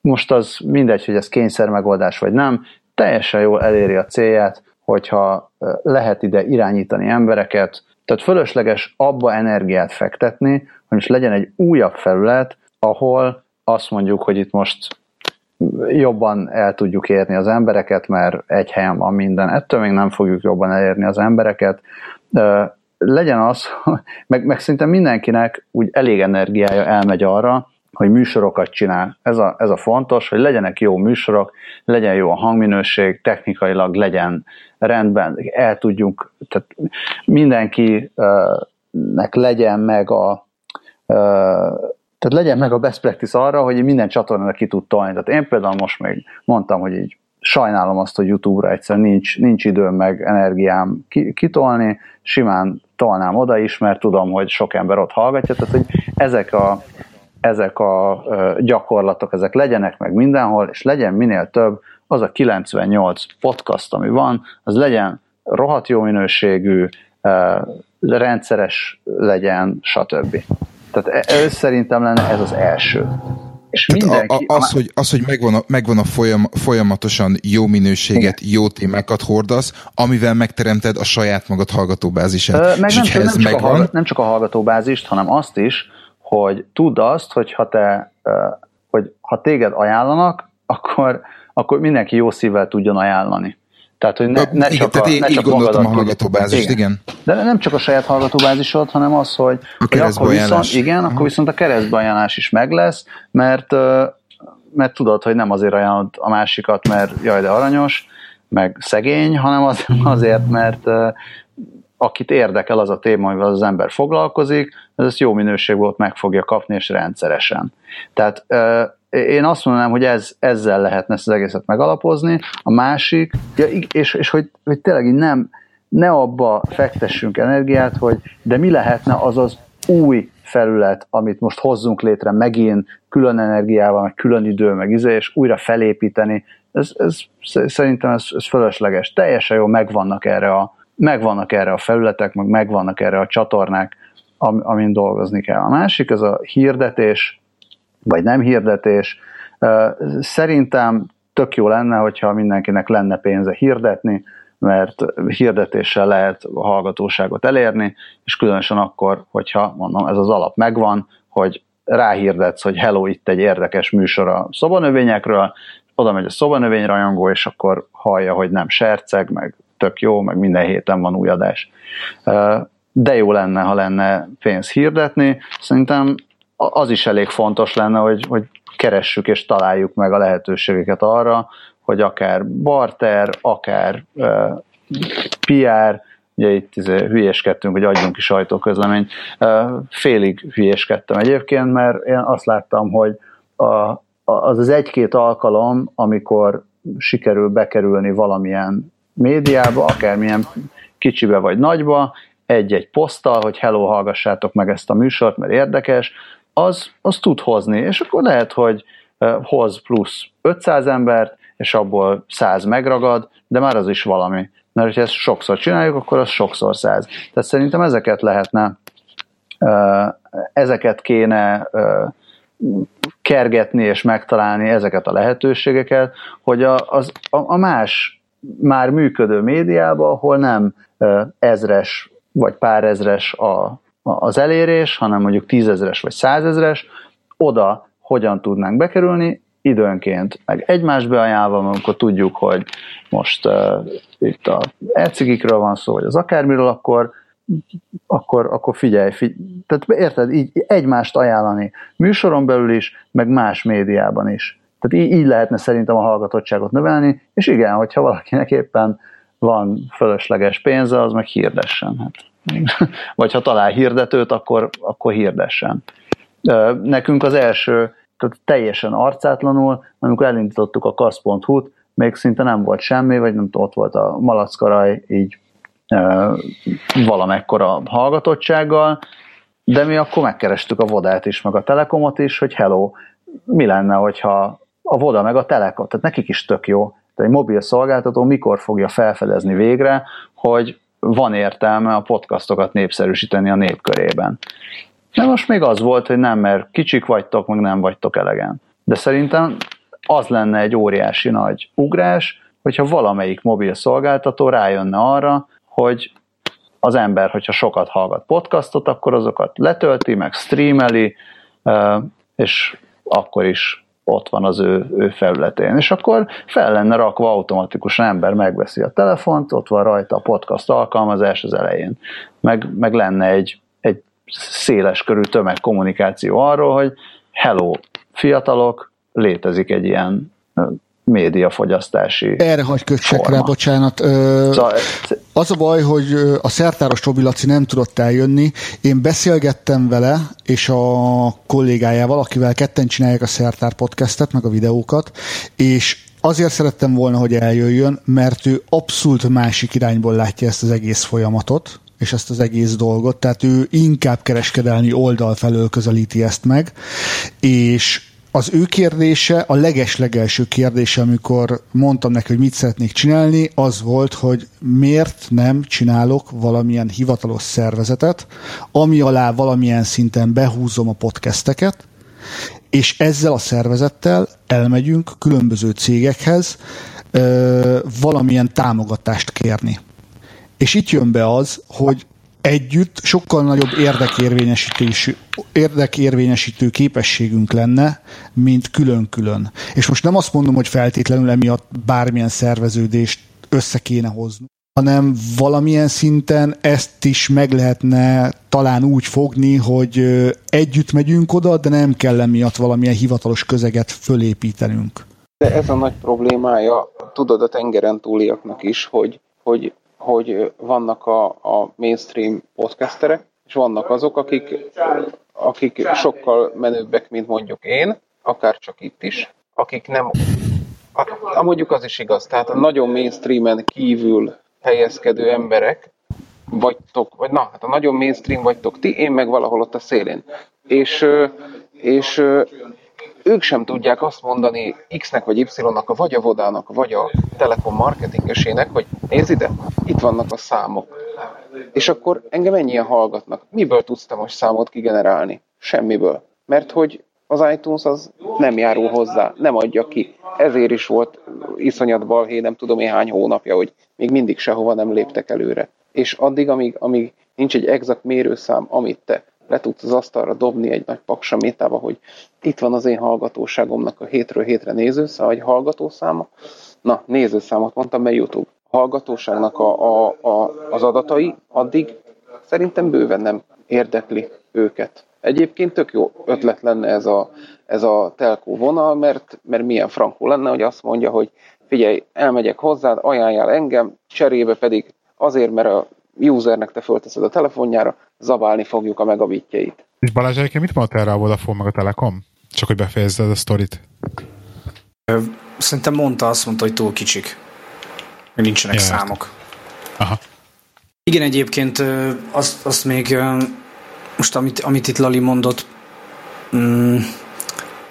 most az mindegy, hogy ez kényszer megoldás vagy nem, teljesen jól eléri a célját, hogyha lehet ide irányítani embereket, tehát fölösleges abba energiát fektetni, hogy most legyen egy újabb felület, ahol azt mondjuk, hogy itt most jobban el tudjuk érni az embereket, mert egy helyen van minden. Ettől még nem fogjuk jobban elérni az embereket. Legyen az, meg, meg szinte mindenkinek úgy elég energiája elmegy arra, hogy műsorokat csinál. Ez a, ez a fontos, hogy legyenek jó műsorok, legyen jó a hangminőség, technikailag legyen rendben, el tudjunk, tehát mindenkinek legyen meg a tehát legyen meg a best practice arra, hogy minden csatornára ki tud tolni. Tehát én például most még mondtam, hogy így sajnálom azt, hogy YouTube-ra egyszer nincs, nincs időm meg energiám kitolni, simán tolnám oda is, mert tudom, hogy sok ember ott hallgatja, tehát hogy ezek a, ezek a gyakorlatok, ezek legyenek meg mindenhol, és legyen minél több, az a 98 podcast, ami van, az legyen rohadt jó minőségű, rendszeres legyen, stb. Tehát e, ez szerintem lenne ez az első. És mindenki, a, a, az, hogy, az, hogy megvan, a, megvan a folyam, folyamatosan jó minőséget, Igen. jó témákat hordasz, amivel megteremted a saját magad hallgatóbázisát. Ö, meg nem, csak, nem, csak megvan... a, nem csak a hallgatóbázist, hanem azt is, hogy tudd azt, hogy ha te, hogy ha téged ajánlanak, akkor, akkor mindenki jó szívvel tudjon ajánlani. Tehát, hogy ne, ne igen, csak, tehát a, ne csak gondoltam a hallgatóbázist, igen. igen. De nem csak a saját hallgatóbázisod, hanem az, hogy, a hogy akkor viszont, igen, akkor viszont a keresztbeajánlás is meg lesz, mert, mert tudod, hogy nem azért ajánlod a másikat, mert jaj, de aranyos, meg szegény, hanem az, azért, mert akit érdekel az a téma, amivel az ember foglalkozik, ez ezt jó minőségből meg fogja kapni, és rendszeresen. Tehát én azt mondanám, hogy ez, ezzel lehetne ezt az egészet megalapozni. A másik, ja, és, és hogy, hogy tényleg nem, ne abba fektessünk energiát, hogy de mi lehetne az az új felület, amit most hozzunk létre megint külön energiával, meg külön idő, meg izé, és újra felépíteni, ez, ez, szerintem ez, ez fölösleges. Teljesen jó megvannak erre a, megvannak erre a felületek, meg megvannak erre a csatornák, amin dolgozni kell. A másik, ez a hirdetés, vagy nem hirdetés. Szerintem tök jó lenne, hogyha mindenkinek lenne pénze hirdetni, mert hirdetéssel lehet a hallgatóságot elérni, és különösen akkor, hogyha mondom, ez az alap megvan, hogy ráhirdetsz, hogy hello, itt egy érdekes műsor a szobanövényekről, oda megy a szobanövény rajongó, és akkor hallja, hogy nem serceg, meg tök jó, meg minden héten van új adás. De jó lenne, ha lenne pénz hirdetni. Szerintem az is elég fontos lenne, hogy, hogy keressük és találjuk meg a lehetőségeket arra, hogy akár barter, akár uh, PR, ugye itt izé, hülyéskedtünk, hogy adjunk ki sajtóközleményt. Uh, félig hülyéskedtem egyébként, mert én azt láttam, hogy a, az az egy-két alkalom, amikor sikerül bekerülni valamilyen médiába, akármilyen kicsibe vagy nagyba, egy-egy poszttal, hogy hello, hallgassátok meg ezt a műsort, mert érdekes, az, az tud hozni, és akkor lehet, hogy hoz plusz 500 embert, és abból 100 megragad, de már az is valami. Mert hogyha ezt sokszor csináljuk, akkor az sokszor 100. Tehát szerintem ezeket lehetne, ezeket kéne kergetni és megtalálni ezeket a lehetőségeket, hogy a, az, a, a más már működő médiában, ahol nem ezres vagy pár ezres a, az elérés, hanem mondjuk tízezres vagy százezres, oda hogyan tudnánk bekerülni, időnként meg egymás beajánlva, amikor tudjuk, hogy most uh, itt a elcigikről van szó, vagy az akármiről, akkor akkor, akkor figyelj, figyelj, tehát érted, így egymást ajánlani műsoron belül is, meg más médiában is. Tehát így, így lehetne szerintem a hallgatottságot növelni, és igen, hogyha valakinek éppen van fölösleges pénze, az meg hirdessen. Hát. Vagy ha talál hirdetőt, akkor, akkor hirdessen. Nekünk az első, tehát teljesen arcátlanul, amikor elindítottuk a kasz.hu-t, még szinte nem volt semmi, vagy nem ott volt a malackaraj így e, valamekkora hallgatottsággal, de mi akkor megkerestük a Vodát is, meg a Telekomot is, hogy hello, mi lenne, hogyha a Voda meg a Telekom, tehát nekik is tök jó, tehát egy mobil szolgáltató mikor fogja felfedezni végre, hogy van értelme a podcastokat népszerűsíteni a népkörében. De most még az volt, hogy nem, mert kicsik vagytok, meg nem vagytok elegen. De szerintem az lenne egy óriási nagy ugrás, hogyha valamelyik mobil szolgáltató rájönne arra, hogy az ember, hogyha sokat hallgat podcastot, akkor azokat letölti, meg streameli, és akkor is ott van az ő, ő felületén. És akkor fel lenne rakva automatikusan, ember megveszi a telefont, ott van rajta a podcast alkalmazás az elején. Meg, meg lenne egy, egy széles körű tömegkommunikáció arról, hogy hello, fiatalok, létezik egy ilyen médiafogyasztási Erre hagy kötsek rá, bocsánat. Ö, szóval, az a baj, hogy a szertáros Robi Laci nem tudott eljönni. Én beszélgettem vele, és a kollégájával, akivel ketten csinálják a szertár podcastet, meg a videókat, és azért szerettem volna, hogy eljöjjön, mert ő abszolút másik irányból látja ezt az egész folyamatot, és ezt az egész dolgot, tehát ő inkább kereskedelmi oldal felől közelíti ezt meg, és az ő kérdése, a leges-legelső kérdése, amikor mondtam neki, hogy mit szeretnék csinálni, az volt, hogy miért nem csinálok valamilyen hivatalos szervezetet, ami alá valamilyen szinten behúzom a podcasteket, és ezzel a szervezettel elmegyünk különböző cégekhez ö, valamilyen támogatást kérni. És itt jön be az, hogy együtt sokkal nagyobb érdekérvényesítő, érdekérvényesítő képességünk lenne, mint külön-külön. És most nem azt mondom, hogy feltétlenül emiatt bármilyen szerveződést össze kéne hozni, hanem valamilyen szinten ezt is meg lehetne talán úgy fogni, hogy együtt megyünk oda, de nem kell emiatt valamilyen hivatalos közeget fölépítenünk. De ez a nagy problémája, tudod a tengeren túliaknak is, hogy, hogy hogy vannak a, a mainstream podcasterek, és vannak azok, akik, akik sokkal menőbbek, mint mondjuk én, akár csak itt is, akik nem, a, mondjuk az is igaz, tehát a nagyon mainstreamen kívül helyezkedő emberek vagytok, vagy na, hát a nagyon mainstream vagytok ti, én meg valahol ott a szélén. És, és ők sem tudják azt mondani X-nek vagy Y-nak, vagy a Vodának, vagy a Telekom marketingesének, hogy nézd ide, itt vannak a számok. És akkor engem ennyien hallgatnak. Miből tudsz te most számot kigenerálni? Semmiből. Mert hogy az iTunes az nem járul hozzá, nem adja ki. Ezért is volt iszonyat balhé, nem tudom én hány hónapja, hogy még mindig sehova nem léptek előre. És addig, amíg, amíg nincs egy exakt mérőszám, amit te le tudsz az asztalra dobni egy nagy paksa métába, hogy itt van az én hallgatóságomnak a hétről hétre nézőszám, vagy hallgatószáma. Na, nézőszámot mondtam, mert YouTube. A hallgatóságnak a, a, a, az adatai addig szerintem bőven nem érdekli őket. Egyébként tök jó ötlet lenne ez a, ez a telkó vonal, mert, mert milyen frankó lenne, hogy azt mondja, hogy figyelj, elmegyek hozzád, ajánljál engem, cserébe pedig azért, mert a usernek te fölteszed a telefonjára, zabálni fogjuk a megabitjeit. És Balázs, egyébként mit mondta erre a Vodafone meg a Telekom? Csak hogy befejezed a sztorit. Szerintem mondta, azt mondta, hogy túl kicsik. Hogy nincsenek ja, számok. Aha. Igen, egyébként azt, azt még most amit, amit itt Lali mondott, mm,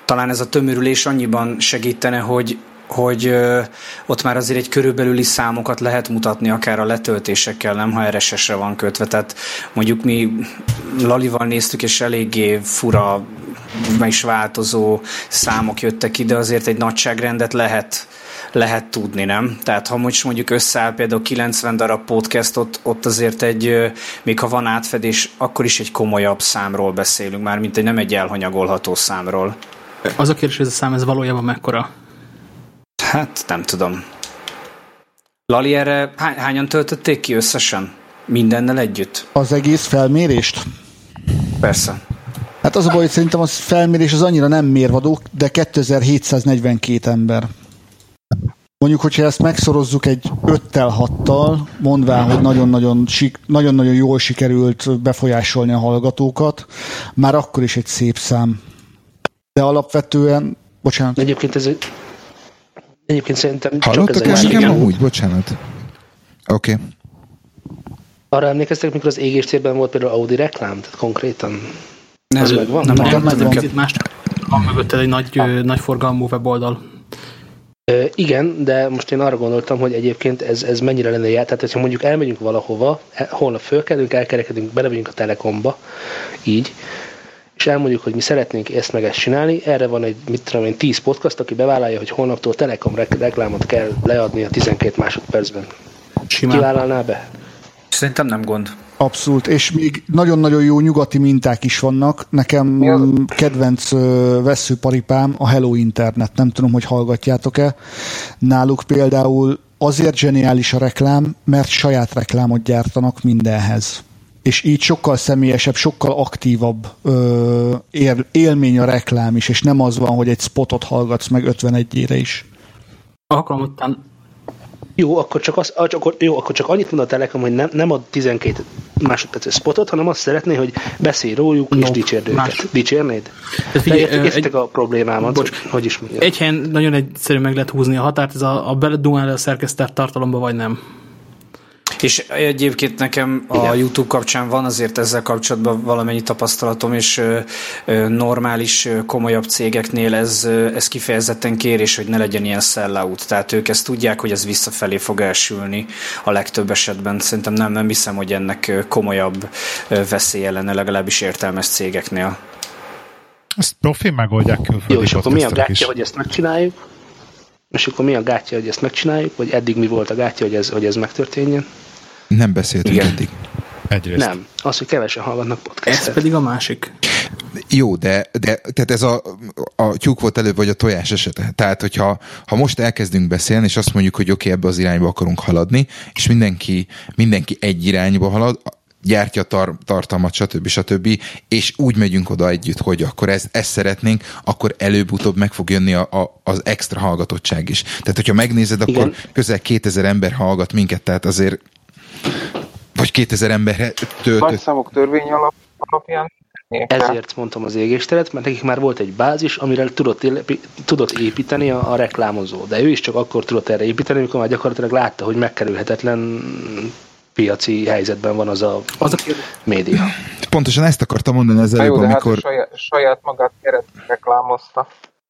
talán ez a tömörülés annyiban segítene, hogy hogy ott már azért egy körülbelüli számokat lehet mutatni, akár a letöltésekkel, nem ha RSS-re van kötve. Tehát mondjuk mi Lalival néztük, és eléggé fura, meg is változó számok jöttek ide, azért egy nagyságrendet lehet lehet tudni, nem? Tehát ha most mondjuk összeáll például 90 darab podcast, ott, ott azért egy, még ha van átfedés, akkor is egy komolyabb számról beszélünk már, mint egy nem egy elhanyagolható számról. Az a kérdés, hogy ez a szám ez valójában mekkora? Hát nem tudom. Lali, erre hány, hányan töltötték ki összesen? Mindennel együtt? Az egész felmérést? Persze. Hát az a baj, hogy szerintem az felmérés az annyira nem mérvadó, de 2742 ember. Mondjuk, hogyha ezt megszorozzuk egy 5-tel, 6-tal, mondván, hogy nagyon-nagyon, nagyon-nagyon jól sikerült befolyásolni a hallgatókat, már akkor is egy szép szám. De alapvetően, bocsánat. Egyébként ez egy Egyébként szerintem Hallottak csak ez engem amúgy? Bocsánat. Oké. Okay. Arra emlékeztek, mikor az égéstérben volt például Audi reklám? Tehát konkrétan nem, az megvan? Nem, nem, nem, nem kicsit más. Van mögötted egy nagy, ah. nagy forgalmú weboldal. Ö, igen, de most én arra gondoltam, hogy egyébként ez, ez mennyire lenne jár. Tehát, hogyha mondjuk elmegyünk valahova, e, holnap fölkelünk, elkerekedünk, belevegyünk a Telekomba, így, és elmondjuk, hogy mi szeretnénk ezt meg ezt csinálni, erre van egy, mit tudom én, 10 podcast, aki bevállalja, hogy holnaptól Telekom reklámot kell leadni a 12 másodpercben. Simán. Kivállalná be? Szerintem nem gond. Abszolút, és még nagyon-nagyon jó nyugati minták is vannak. Nekem kedvenc veszőparipám a Hello Internet, nem tudom, hogy hallgatjátok-e. Náluk például azért zseniális a reklám, mert saját reklámot gyártanak mindenhez és így sokkal személyesebb, sokkal aktívabb ö, él, élmény a reklám is, és nem az van, hogy egy spotot hallgatsz meg 51-ére is. Alkalmatlan. Jó, akkor csak, az, akkor, jó, akkor csak annyit mond a Telekom, hogy nem, nem ad 12 másodperces spotot, hanem azt szeretné, hogy beszélj róluk no, és dicsérd őket. Más. Dicsérnéd? Értek a problémámat, bocs, hogy, hogy is mondjam. Egy helyen nagyon egyszerű meg lehet húzni a határt, ez a, a beledumálni a szerkesztett tartalomba, vagy nem. És egyébként nekem a Igen. YouTube kapcsán van azért ezzel kapcsolatban valamennyi tapasztalatom, és normális, komolyabb cégeknél ez, ez kifejezetten kérés, hogy ne legyen ilyen sellout. Tehát ők ezt tudják, hogy ez visszafelé fog elsülni a legtöbb esetben. Szerintem nem, nem hiszem, hogy ennek komolyabb veszélye lenne legalábbis értelmes cégeknél. Ezt profi megoldják külföldi Jó, és akkor mi a gátja, hogy ezt megcsináljuk? És akkor mi a gátja, hogy ezt megcsináljuk? Vagy eddig mi volt a gátja, hogy ez, hogy ez megtörténjen? Nem beszéltünk Igen. eddig. Egyrészt. Nem, az, hogy kevesen hallgatnak podcastet. Ez pedig a másik. Jó, de, de tehát ez a, a tyúk volt előbb, vagy a tojás esete. Tehát, hogyha ha most elkezdünk beszélni, és azt mondjuk, hogy oké, okay, ebbe az irányba akarunk haladni, és mindenki, mindenki egy irányba halad, gyártja tar- tartalmat, stb. stb. És úgy megyünk oda együtt, hogy akkor ezt, ezt szeretnénk, akkor előbb-utóbb meg fog jönni a, a, az extra hallgatottság is. Tehát, hogyha megnézed, akkor Igen. közel 2000 ember hallgat minket, tehát azért vagy 2000 ember töltött. Nagy számok törvény alap, alapján ezért mondtam az égésteret, mert nekik már volt egy bázis, amire tudott, élepi, tudott építeni a, a reklámozó. De ő is csak akkor tudott erre építeni, amikor már gyakorlatilag látta, hogy megkerülhetetlen piaci helyzetben van az a, az a média. Pontosan ezt akartam mondani az előbb, hát amikor... Hát saját, saját magát keret reklámozta.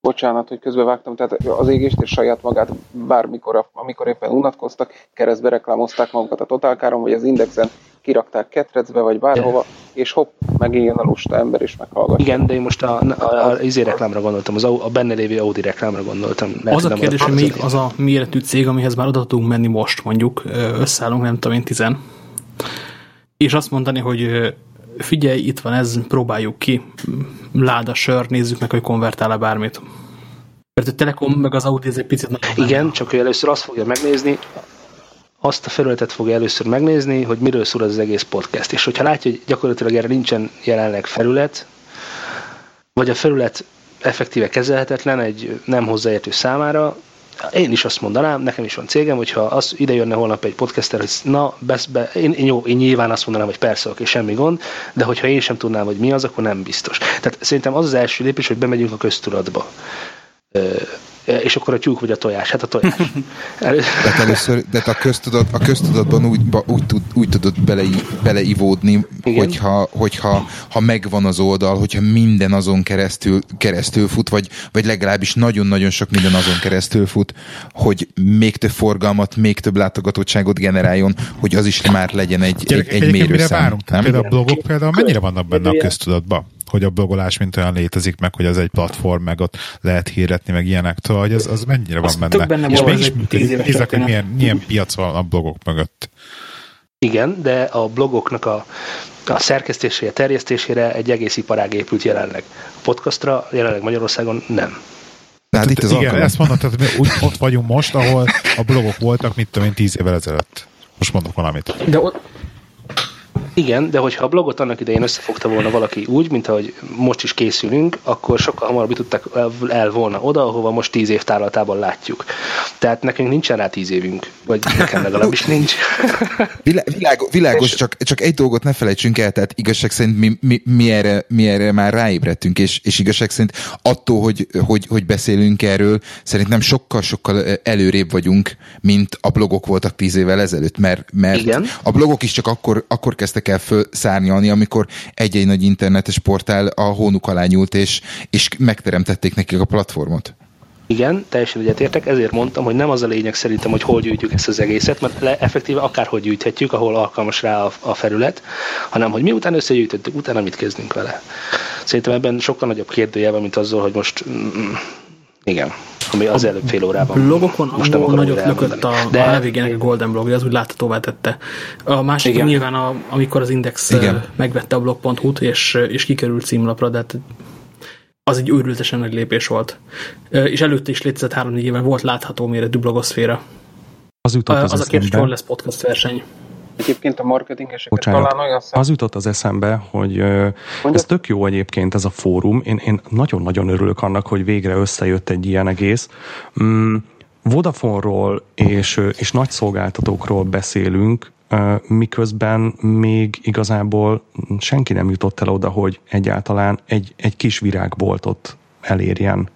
Bocsánat, hogy közbevágtam, tehát az égést és saját magát bármikor, amikor éppen unatkoztak, keresztbe reklámozták magukat a Totálkáron, vagy az Indexen, kirakták ketrecbe, vagy bárhova, és hopp, megint jön a lusta ember, és meghallgatja. Igen, de én most a, a, a, a izé reklámra gondoltam, az a, a benne lévő Audi reklámra gondoltam. Lehet, az a kérdés, hogy még az a méretű cég, amihez már oda tudunk menni most, mondjuk, összeállunk, nem tudom én, tizen, és azt mondani, hogy figyelj, itt van ez, próbáljuk ki, láda sör, nézzük meg, hogy konvertál-e bármit. Mert a Telekom meg az Audi ez egy picit nagyobb. Igen, csak ő először azt fogja megnézni, azt a felületet fogja először megnézni, hogy miről szól az egész podcast. És hogyha látja, hogy gyakorlatilag erre nincsen jelenleg felület, vagy a felület effektíve kezelhetetlen egy nem hozzáértő számára, én is azt mondanám, nekem is van cégem, hogyha az ide jönne holnap egy podcaster, hogy na, besz, be, én, én, jó, én nyilván azt mondanám, hogy persze, oké, semmi gond, de hogyha én sem tudnám, hogy mi az, akkor nem biztos. Tehát szerintem az az első lépés, hogy bemegyünk a köztudatba és akkor a tyúk vagy a tojás. Hát a tojás. de először, de a, köztudat, a köztudatban úgy, úgy, tud, úgy tudod bele, beleivódni, hogyha, hogyha ha megvan az oldal, hogyha minden azon keresztül, keresztül fut, vagy, vagy legalábbis nagyon-nagyon sok minden azon keresztül fut, hogy még több forgalmat, még több látogatottságot generáljon, hogy az is már legyen egy, Gyerekek, egy, egy mérőszám. Várunk, például a blogok például mennyire vannak benne a köztudatban? Hogy a blogolás mint olyan létezik, meg hogy az egy platform, meg ott lehet hirdetni, meg ilyenek, szóval, hogy az, az mennyire van benne. benne és mégis nézzek, hogy milyen, milyen piac van a blogok mögött. Igen, de a blogoknak a, a szerkesztésére, terjesztésére egy egész iparág épült jelenleg. A podcastra jelenleg Magyarországon nem. Tehát itt az igen, alkalom. ezt mondod, tehát mi úgy, ott vagyunk most, ahol a blogok voltak, mit tudom én, tíz évvel ezelőtt. Most mondok valamit. De ott, igen, de hogyha a blogot annak idején összefogta volna valaki úgy, mint ahogy most is készülünk, akkor sokkal hamarabb tudtak el volna oda, ahova most tíz év tárlatában látjuk. Tehát nekünk nincsen rá tíz évünk, vagy nekem legalábbis nincs. Világos, világos csak, csak egy dolgot ne felejtsünk el, tehát igazság szerint mi, mi, mi, erre, mi erre már ráébredtünk, és, és igazság szerint attól, hogy, hogy, hogy beszélünk erről, szerintem sokkal-sokkal előrébb vagyunk, mint a blogok voltak tíz évvel ezelőtt, mert, mert Igen. a blogok is csak akkor, akkor kezdtek el felszárnyalni, amikor egy-egy nagy internetes portál a hónuk alá nyúlt, és, és megteremtették nekik a platformot. Igen, teljesen egyetértek, ezért mondtam, hogy nem az a lényeg szerintem, hogy hol gyűjtjük ezt az egészet, mert le, effektíve akárhogy gyűjthetjük, ahol alkalmas rá a, a felület, hanem hogy miután összegyűjtöttük, utána mit kezdünk vele. Szerintem ebben sokkal nagyobb kérdője van, mint azzal, hogy most mm, igen, ami az előbb fél órában. Blogokon most nem nagyot lökött a, de... a levégének a Golden blog, az úgy láthatóvá tette. A másik Igen. nyilván, a, amikor az Index Igen. megvette a blog.hu-t, és, és kikerült címlapra, de hát az egy őrültesen nagy lépés volt. És előtte is létezett három-négy éven volt látható méretű blogoszféra. Az jutott az, az a kérdés, hol lesz podcast verseny. Egyébként a marketingeseket Bocsánat, talán olyan szem... Az jutott az eszembe, hogy Mondjad? ez tök jó egyébként ez a fórum. Én, én nagyon-nagyon örülök annak, hogy végre összejött egy ilyen egész. Mm, Vodafone-ról és, és nagy szolgáltatókról beszélünk, miközben még igazából senki nem jutott el oda, hogy egyáltalán egy, egy kis virágboltot elérjen.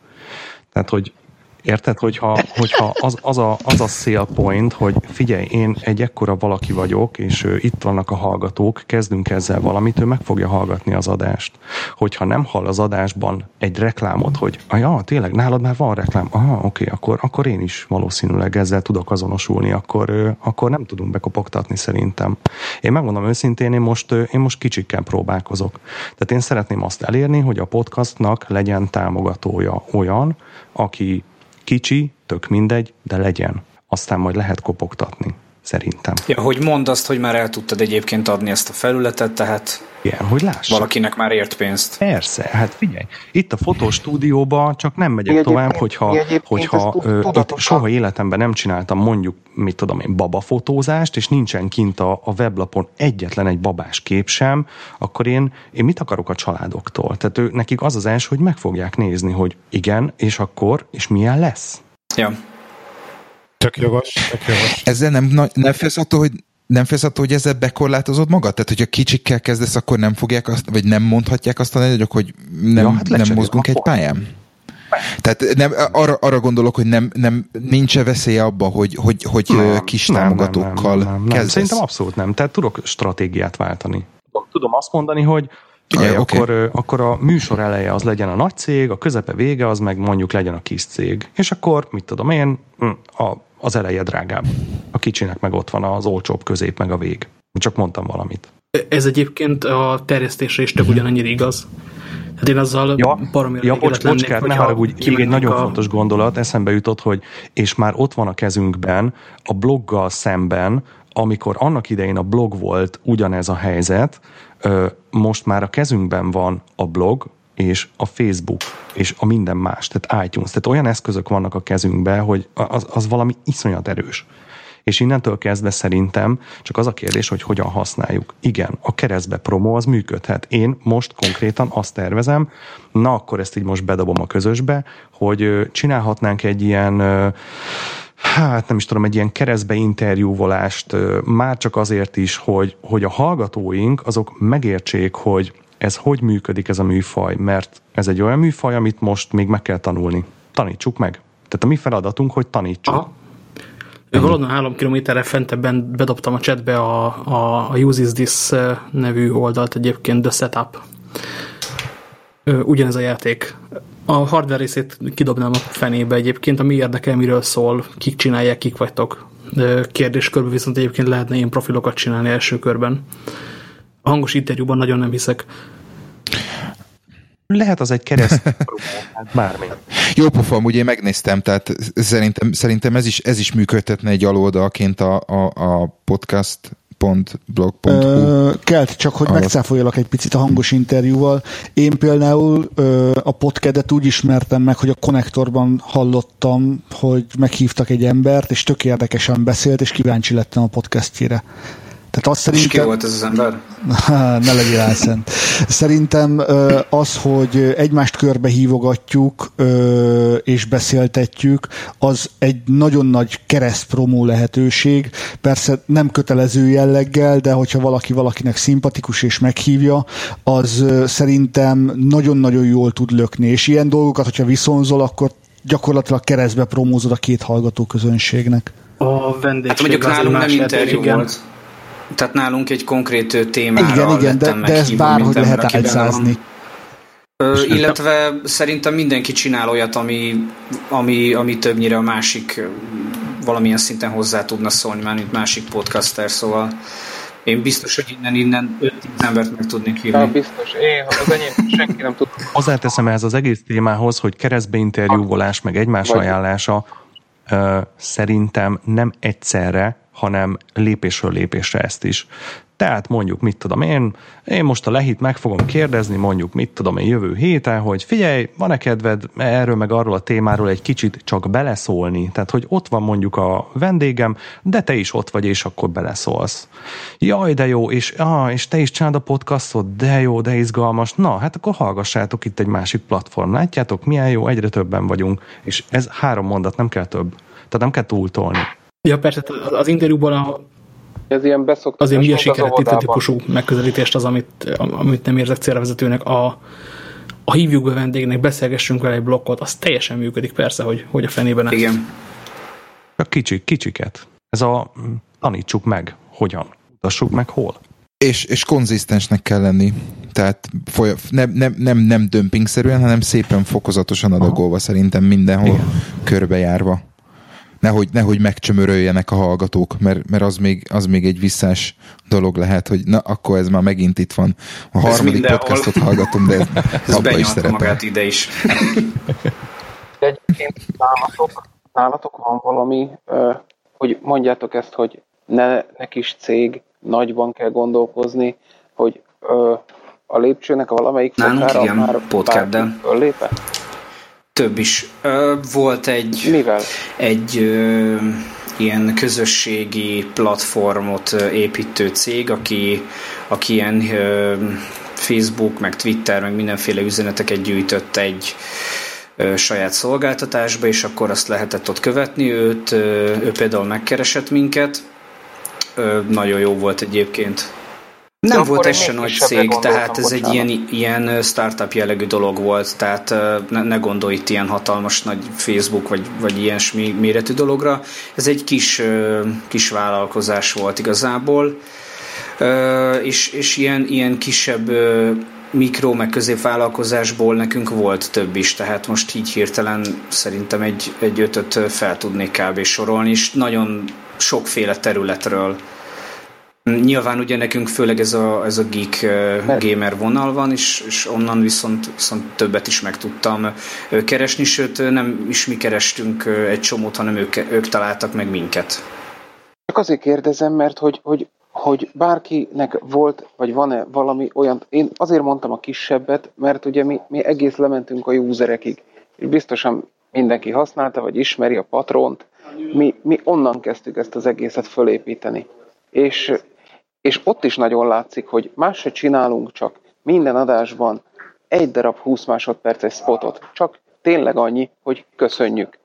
Tehát, hogy Érted, hogyha, hogyha az, az, a, az a sale point, hogy figyelj, én egy ekkora valaki vagyok, és ő, itt vannak a hallgatók, kezdünk ezzel valamit, ő meg fogja hallgatni az adást. Hogyha nem hall az adásban egy reklámot, hogy ja, tényleg, nálad már van reklám, aha, oké, akkor, akkor én is valószínűleg ezzel tudok azonosulni, akkor, akkor nem tudunk bekopogtatni szerintem. Én megmondom őszintén, én most, én most kicsikkel próbálkozok. Tehát én szeretném azt elérni, hogy a podcastnak legyen támogatója olyan, aki Kicsi, tök mindegy, de legyen. Aztán majd lehet kopogtatni, szerintem. Ja, hogy mondd azt, hogy már el tudtad egyébként adni ezt a felületet, tehát igen, hogy láss. Valakinek már ért pénzt. Persze, hát figyelj, itt a fotostúdióban csak nem megyek egyébként, tovább, hogyha, hogyha ö, itt soha életemben nem csináltam mondjuk, mit tudom én, babafotózást, és nincsen kint a, a weblapon egyetlen egy babás kép sem, akkor én, én mit akarok a családoktól? Tehát ő, nekik az az első, hogy meg fogják nézni, hogy igen, és akkor, és milyen lesz. Ja. Tök jogos, tök jogos. Ezzel nem, nem félsz attól, hogy nem félsz attól, hogy ezzel bekorlátozod magad? Tehát, hogyha kicsikkel kezdesz, akkor nem fogják azt, vagy nem mondhatják azt a nagyok, hogy nem, ja, hát nem mozgunk egy pályán? Tehát nem, arra, arra gondolok, hogy nem, nem nincs-e veszélye abba, hogy, hogy, hogy nem, kis nem, támogatókkal nem, nem, nem, nem. Szerintem abszolút nem. Tehát tudok stratégiát váltani. Tudom azt mondani, hogy Figyelj, okay. akkor, akkor a műsor eleje az legyen a nagy cég, a közepe vége az meg mondjuk legyen a kis cég. És akkor, mit tudom én, hm, a az eleje drágább. A kicsinek meg ott van az olcsóbb közép, meg a vég. Csak mondtam valamit. Ez egyébként a terjesztésre is tök mhm. ugyanannyira igaz. Hát én azzal ja, ja bocs, bocskát, ne haragudj, még egy nagyon a... fontos gondolat, eszembe jutott, hogy és már ott van a kezünkben, a bloggal szemben, amikor annak idején a blog volt ugyanez a helyzet, most már a kezünkben van a blog, és a Facebook, és a minden más, tehát iTunes. Tehát olyan eszközök vannak a kezünkben, hogy az, az valami iszonyat erős. És innentől kezdve szerintem csak az a kérdés, hogy hogyan használjuk. Igen, a keresztbe promo az működhet. Én most konkrétan azt tervezem, na akkor ezt így most bedobom a közösbe, hogy csinálhatnánk egy ilyen hát nem is tudom, egy ilyen keresztbe interjúvolást, már csak azért is, hogy, hogy a hallgatóink azok megértsék, hogy ez hogy működik ez a műfaj, mert ez egy olyan műfaj, amit most még meg kell tanulni. Tanítsuk meg. Tehát a mi feladatunk, hogy tanítsuk. Aha. Valóban három kilométerre fentebben bedobtam a chatbe a, a, a Uses This nevű oldalt egyébként, The Setup. Ugyanez a játék. A hardware részét kidobnám a fenébe egyébként, ami érdekel, miről szól, kik csinálják, kik vagytok. Kérdéskörben viszont egyébként lehetne ilyen profilokat csinálni első körben. A hangos interjúban nagyon nem hiszek. Lehet az egy kereszt hát bármi. Jó pofa, ugye én megnéztem, tehát szerintem, szerintem ez, is, ez is működtetne egy aloldalként a, a, a podcast blog.hu. Kelt, csak hogy megcáfoljalak egy picit a hangos interjúval. Én például ö, a podcadet úgy ismertem meg, hogy a konnektorban hallottam, hogy meghívtak egy embert, és tök érdekesen beszélt, és kíváncsi lettem a podcastjére. Tehát azt szerintem... És ki volt ez az ember? ne legyél álszent. Szerintem az, hogy egymást körbe hívogatjuk és beszéltetjük, az egy nagyon nagy keresztpromó lehetőség. Persze nem kötelező jelleggel, de hogyha valaki valakinek szimpatikus és meghívja, az szerintem nagyon-nagyon jól tud lökni. És ilyen dolgokat, hogyha viszonzol, akkor gyakorlatilag keresztbe promózod a két hallgató közönségnek. A vendégség hát mondjuk nálunk nem interjú volt. Tehát nálunk egy konkrét témára Igen, igen, de, de ezt bárhogy lehet álcázni. Ö, illetve szerintem mindenki csinál olyat, ami, ami, ami többnyire a másik valamilyen szinten hozzá tudna szólni, már mint másik podcaster, szóval én biztos, hogy innen, innen 5 embert meg tudnék hívni. Ja, biztos. Én, az enyém senki nem tud. Hozzáteszem ehhez az egész témához, hogy keresztbe interjúvolás, meg egymás Vagy. ajánlása szerintem nem egyszerre, hanem lépésről lépésre ezt is. Tehát mondjuk, mit tudom én, én most a lehit meg fogom kérdezni, mondjuk, mit tudom én jövő héten, hogy figyelj, van-e kedved erről meg arról a témáról egy kicsit csak beleszólni? Tehát, hogy ott van mondjuk a vendégem, de te is ott vagy, és akkor beleszólsz. Jaj, de jó, és, ah, és te is csinálod a podcastot, de jó, de izgalmas. Na, hát akkor hallgassátok itt egy másik platform. Látjátok, milyen jó, egyre többen vagyunk. És ez három mondat, nem kell több. Tehát nem kell túltolni. Ja, persze, az interjúban a, ez ilyen beszoktatás azért mi a sikeretítő típusú megközelítést az, amit, amit nem érzek célvezetőnek. A, a hívjuk be vendégnek, beszélgessünk vele egy blokkot, az teljesen működik persze, hogy, hogy a fenében nem. Igen. A kicsik, kicsiket. Ez a tanítsuk meg, hogyan, mutassuk meg, hol. És, és konzisztensnek kell lenni. Tehát folyam, nem, nem, nem, nem dömpingszerűen, hanem szépen fokozatosan adagolva szerintem mindenhol Igen. körbejárva. Nehogy, nehogy megcsömöröljenek a hallgatók, mert, mert az, még, az még egy visszás dolog lehet, hogy na, akkor ez már megint itt van. A ez harmadik mindenhol. podcastot hallgatom, de ez abba is szeretem. magát ide is. Egyébként nálatok, nálatok van valami, hogy mondjátok ezt, hogy ne, ne kis cég, nagyban kell gondolkozni, hogy a lépcsőnek valamelyik Nálunk fokára igen, már podcastben. Több is. Volt egy... Mivel? Egy ö, ilyen közösségi platformot építő cég, aki, aki ilyen ö, Facebook, meg Twitter, meg mindenféle üzeneteket gyűjtött egy ö, saját szolgáltatásba, és akkor azt lehetett ott követni. Őt, ö, ő például megkeresett minket. Ö, nagyon jó volt egyébként. Nem volt ez se nagy cég, tehát ez egy ilyen, ilyen startup jellegű dolog volt, tehát ne, ne gondolj itt ilyen hatalmas nagy Facebook vagy, vagy ilyesmi méretű dologra. Ez egy kis, kis vállalkozás volt igazából, és, és ilyen, ilyen kisebb mikro, meg középvállalkozásból nekünk volt több is, tehát most így hirtelen szerintem egy, egy ötöt fel tudnék kb. sorolni, és nagyon sokféle területről Nyilván ugye nekünk főleg ez a, ez a geek gamer vonal van, és, és onnan viszont, viszont többet is meg tudtam keresni, sőt nem is mi kerestünk egy csomót, hanem ők, ők találtak meg minket. Csak azért kérdezem, mert hogy, hogy, hogy bárkinek volt, vagy van-e valami olyan, én azért mondtam a kisebbet, mert ugye mi, mi egész lementünk a userekig, és biztosan mindenki használta, vagy ismeri a patront, mi, mi onnan kezdtük ezt az egészet fölépíteni. És és ott is nagyon látszik, hogy más se csinálunk, csak minden adásban egy darab 20 másodperces spotot. Csak tényleg annyi, hogy köszönjük.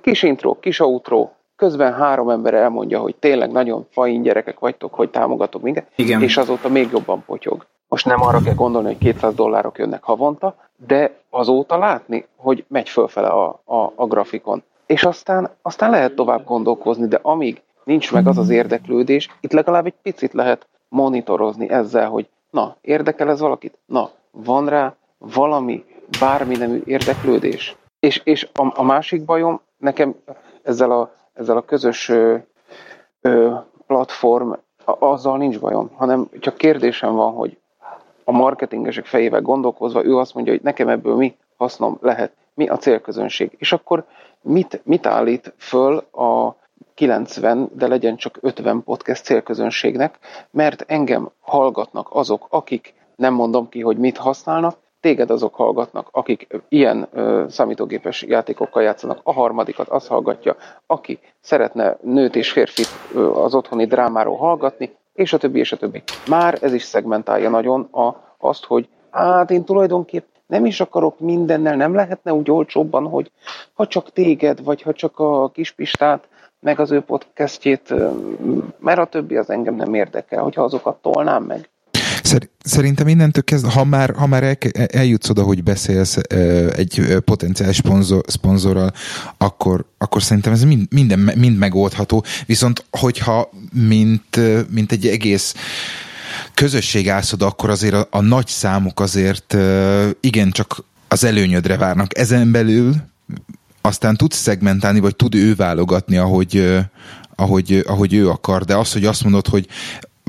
Kis intro, kis outro, közben három ember elmondja, hogy tényleg nagyon fain gyerekek vagytok, hogy támogatok minket, Igen. és azóta még jobban potyog. Most nem arra kell gondolni, hogy 200 dollárok jönnek havonta, de azóta látni, hogy megy fölfele a, a, a grafikon. És aztán, aztán lehet tovább gondolkozni, de amíg nincs meg az az érdeklődés, itt legalább egy picit lehet monitorozni ezzel, hogy na, érdekel ez valakit? Na, van rá valami, bármi nemű érdeklődés? És, és a, a másik bajom, nekem ezzel a, ezzel a közös ö, ö, platform, a, azzal nincs bajom, hanem csak kérdésem van, hogy a marketingesek fejével gondolkozva, ő azt mondja, hogy nekem ebből mi hasznom lehet, mi a célközönség. És akkor mit, mit állít föl a 90, de legyen csak 50 podcast célközönségnek, mert engem hallgatnak azok, akik nem mondom ki, hogy mit használnak, téged azok hallgatnak, akik ilyen ö, számítógépes játékokkal játszanak, a harmadikat az hallgatja, aki szeretne nőt és férfit ö, az otthoni drámáról hallgatni, és a többi, és a többi. Már ez is szegmentálja nagyon a, azt, hogy hát én tulajdonképp nem is akarok mindennel, nem lehetne úgy olcsóbban, hogy ha csak téged, vagy ha csak a kispistát, meg az ő podcastjét, mert a többi az engem nem érdekel, hogyha azokat tolnám meg. Szerintem innentől kezdve, ha már, ha már el, eljutsz oda, hogy beszélsz egy potenciális szponzor, szponzorral, akkor, akkor szerintem ez mind, minden, mind megoldható. Viszont, hogyha mint, mint egy egész közösség állsz oda, akkor azért a, a nagy számok azért igen csak az előnyödre várnak. Ezen belül aztán tudsz szegmentálni, vagy tud ő válogatni, ahogy, ahogy, ahogy ő akar, de az, hogy azt mondod, hogy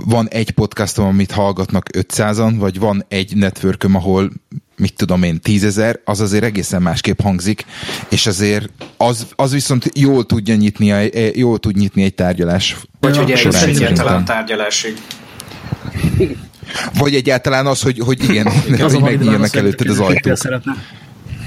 van egy podcastom, amit hallgatnak 500-an, vagy van egy networköm, ahol mit tudom én, tízezer, az azért egészen másképp hangzik, és azért az, az viszont jól tudja nyitni, e, jól tud nyitni egy tárgyalás. Vagy hogy eljussz egyáltalán tárgyalásig. Vagy egyáltalán az, hogy, hogy igen, igen hogy megnyílnak előtted az ajtók. Szeretne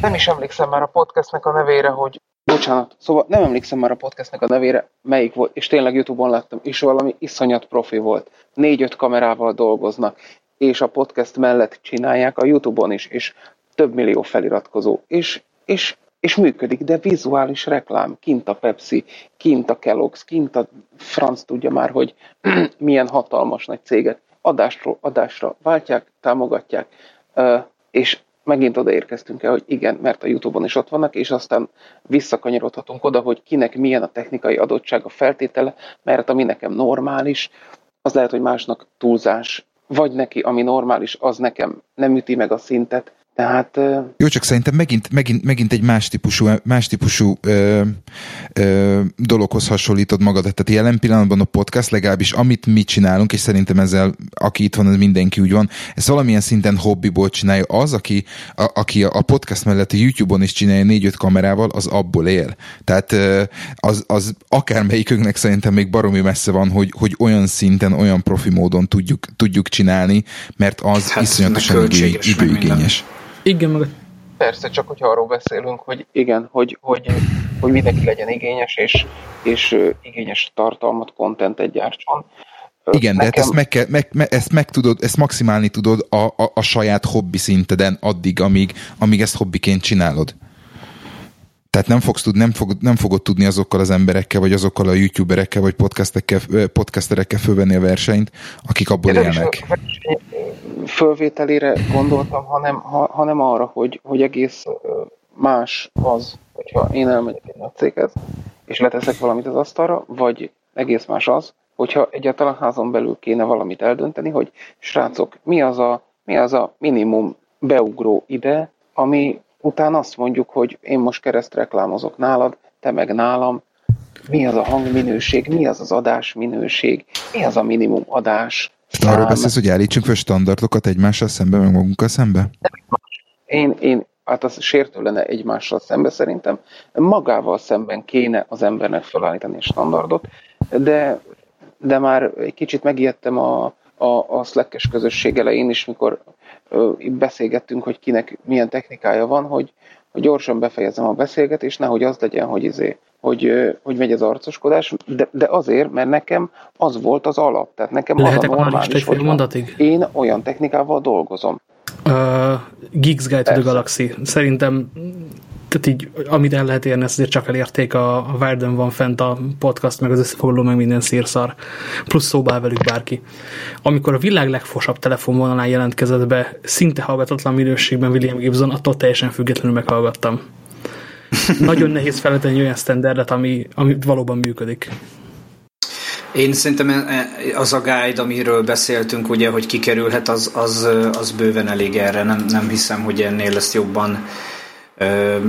nem is emlékszem már a podcastnek a nevére, hogy bocsánat, szóval nem emlékszem már a podcastnek a nevére, melyik volt, és tényleg Youtube-on láttam, és valami iszonyat profi volt. Négy-öt kamerával dolgoznak, és a podcast mellett csinálják a Youtube-on is, és több millió feliratkozó, és, és, és működik, de vizuális reklám, kint a Pepsi, kint a Kellogg's, kint a franc tudja már, hogy milyen hatalmas nagy cégek adásról adásra váltják, támogatják, és megint odaérkeztünk el, hogy igen, mert a Youtube-on is ott vannak, és aztán visszakanyarodhatunk oda, hogy kinek milyen a technikai adottság, a feltétele, mert ami nekem normális, az lehet, hogy másnak túlzás, vagy neki, ami normális, az nekem nem üti meg a szintet, tehát, Jó, csak szerintem megint, megint, megint egy más típusú, más típusú ö, ö, dologhoz hasonlítod magadat. Tehát jelen pillanatban a podcast, legalábbis amit mi csinálunk, és szerintem ezzel, aki itt van, ez mindenki úgy van, ez valamilyen szinten hobbiból csinálja. Az, aki a, aki a podcast mellett a YouTube-on is csinálja négy-öt kamerával, az abból él. Tehát az, az akármelyikünknek szerintem még baromi messze van, hogy, hogy olyan szinten, olyan profi módon tudjuk, tudjuk csinálni, mert az hát, iszonyatosan idő, időigényes. Igen, meg Persze, csak hogyha arról beszélünk, hogy igen, hogy, hogy, hogy mindenki legyen igényes, és, és igényes tartalmat, kontentet gyártson. Igen, Nekem... de hát ezt, meg kell, meg, me, ezt meg tudod, ezt maximálni tudod a, a, a saját hobbi szinteden addig, amíg, amíg ezt hobbiként csinálod. Tehát nem, fogsz tud, nem, fog, nem fogod tudni azokkal az emberekkel, vagy azokkal a youtuberekkel, vagy podcasterekkel fölvenni a versenyt, akik abból Én élnek. Fölvételére gondoltam, hanem, ha, hanem arra, hogy, hogy egész más az, hogyha én elmegyek egy nagy céghez, és leteszek valamit az asztalra, vagy egész más az, hogyha egyáltalán házon belül kéne valamit eldönteni, hogy srácok, mi az a, mi az a minimum beugró ide, ami utána azt mondjuk, hogy én most kereszt reklámozok nálad, te meg nálam, mi az a hangminőség, mi az az adás minőség, mi az a minimum adás. Arról beszélsz, hogy állítsunk fel standardokat egymással szembe, meg magunkkal szembe? Én, én, hát az sértő lenne egymással szembe szerintem. Magával szemben kéne az embernek felállítani a standardot, de, de már egy kicsit megijedtem a, a, a Slack-es közösség elején is, mikor beszélgettünk, hogy kinek milyen technikája van, hogy, hogy gyorsan befejezem a beszélgetést, nehogy az legyen, hogy, izé, hogy, hogy megy az arcoskodás, de, de azért, mert nekem az volt az alap. Tehát nekem Lehetek az a normális, hogy mondatig? én olyan technikával dolgozom. Uh, Geeks Guide to the Galaxy. Szerintem tehát így, amit el lehet érni, ezt azért csak elérték a, a Warden van fent a podcast, meg az összefoglaló, meg minden szírszar. Plusz szóba velük bárki. Amikor a világ legfosabb telefonvonalán jelentkezett be, szinte hallgatatlan minőségben William Gibson, attól teljesen függetlenül meghallgattam. Nagyon nehéz feltenni olyan standardet, ami, ami valóban működik. Én szerintem e, e, az a guide, amiről beszéltünk, ugye, hogy kikerülhet, az, az, az bőven elég erre. Nem, nem hiszem, hogy ennél lesz jobban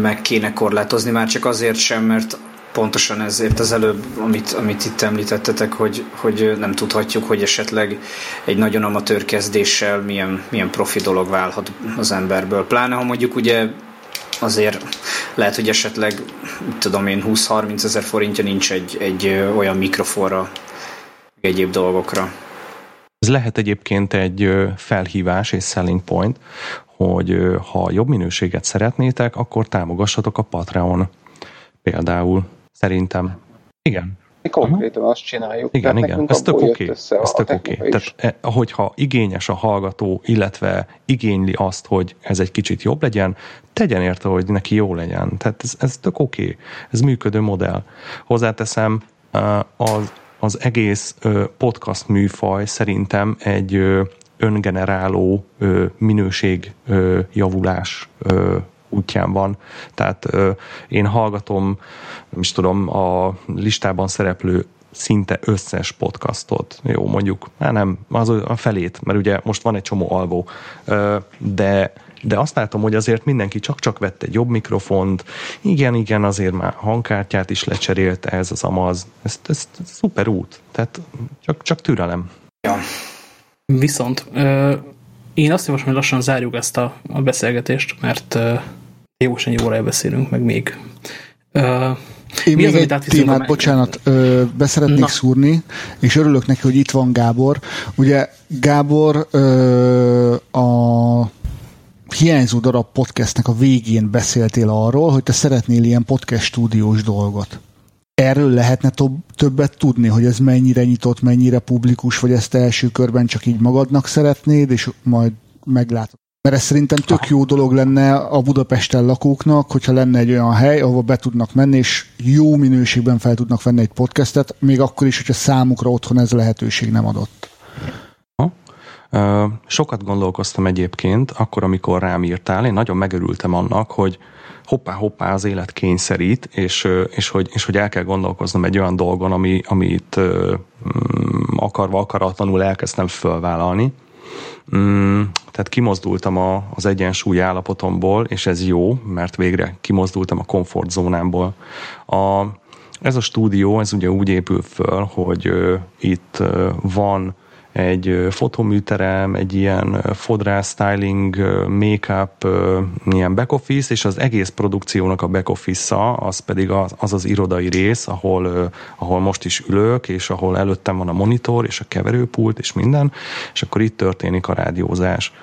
meg kéne korlátozni, már csak azért sem, mert pontosan ezért az előbb, amit, amit itt említettetek, hogy, hogy nem tudhatjuk, hogy esetleg egy nagyon amatőr kezdéssel milyen, milyen profi dolog válhat az emberből. Pláne, ha mondjuk ugye azért lehet, hogy esetleg, tudom én, 20-30 ezer forintja nincs egy, egy olyan mikrofonra, egyéb dolgokra. Ez lehet egyébként egy felhívás és selling point, hogy ha jobb minőséget szeretnétek, akkor támogassatok a Patreon például. Szerintem. Igen. Mi konkrétan azt csináljuk. Igen, igen, ez tök oké. Okay. Ez tök oké. Okay. Tehát, e, hogyha igényes a hallgató, illetve igényli azt, hogy ez egy kicsit jobb legyen, tegyen érte, hogy neki jó legyen. Tehát ez, ez tök oké. Okay. Ez működő modell. Hozzáteszem, az, az egész podcast műfaj szerintem egy öngeneráló minőségjavulás útján van. Tehát én hallgatom, nem is tudom, a listában szereplő szinte összes podcastot. Jó, mondjuk, hát nem, az a felét, mert ugye most van egy csomó alvó, de de azt látom, hogy azért mindenki csak-csak vett egy jobb mikrofont, igen, igen, azért már hangkártyát is lecserélte ez az amaz, ez, ez, ez szuper út, tehát csak, csak türelem. Ja. Viszont én azt javaslom, hogy lassan zárjuk ezt a, a beszélgetést, mert jósan jó órája beszélünk, meg még. Én Mi még az, egy témát, bocsánat, ö, beszeretnék Na. szúrni, és örülök neki, hogy itt van Gábor. Ugye Gábor ö, a hiányzó darab podcastnek a végén beszéltél arról, hogy te szeretnél ilyen podcast stúdiós dolgot erről lehetne többet tudni, hogy ez mennyire nyitott, mennyire publikus, vagy ezt első körben csak így magadnak szeretnéd, és majd meglátod. Mert ez szerintem tök jó dolog lenne a Budapesten lakóknak, hogyha lenne egy olyan hely, ahova be tudnak menni, és jó minőségben fel tudnak venni egy podcastet, még akkor is, hogyha számukra otthon ez a lehetőség nem adott. Sokat gondolkoztam egyébként, akkor, amikor rám írtál, én nagyon megörültem annak, hogy hoppá, hoppá az élet kényszerít, és, és, hogy, és hogy el kell gondolkoznom egy olyan dolgon, ami, amit mm, akarva, akaratlanul elkezdtem fölvállalni. Tehát kimozdultam a, az egyensúly állapotomból, és ez jó, mert végre kimozdultam a komfortzónámból. A, ez a stúdió, ez ugye úgy épül föl, hogy uh, itt uh, van egy fotoműterem, egy ilyen fodrász, styling, make-up, ilyen back office, és az egész produkciónak a back office-a, az pedig az az, az irodai rész, ahol, ahol most is ülök, és ahol előttem van a monitor, és a keverőpult, és minden, és akkor itt történik a rádiózás.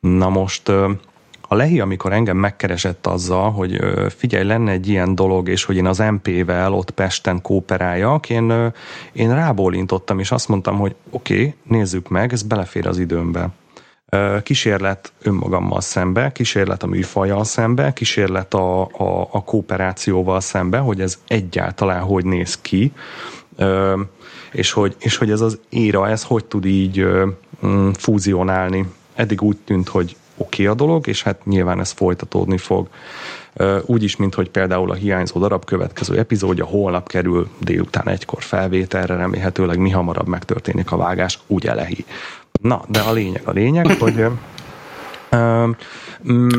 Na most a Lehi, amikor engem megkeresett azzal, hogy figyelj, lenne egy ilyen dolog, és hogy én az MP-vel ott Pesten kooperáljak, én, én rábólintottam, és azt mondtam, hogy oké, okay, nézzük meg, ez belefér az időmbe. Kísérlet önmagammal szembe, kísérlet a műfajjal szembe, kísérlet a, a, a kooperációval szembe, hogy ez egyáltalán hogy néz ki, és hogy, és hogy ez az éra, ez hogy tud így mm, fúzionálni. Eddig úgy tűnt, hogy oké okay a dolog, és hát nyilván ez folytatódni fog. Úgy is, mint hogy például a hiányzó darab következő epizódja holnap kerül délután egykor felvételre, remélhetőleg mi hamarabb megtörténik a vágás, úgy elehi. Na, de a lényeg a lényeg, hogy Um,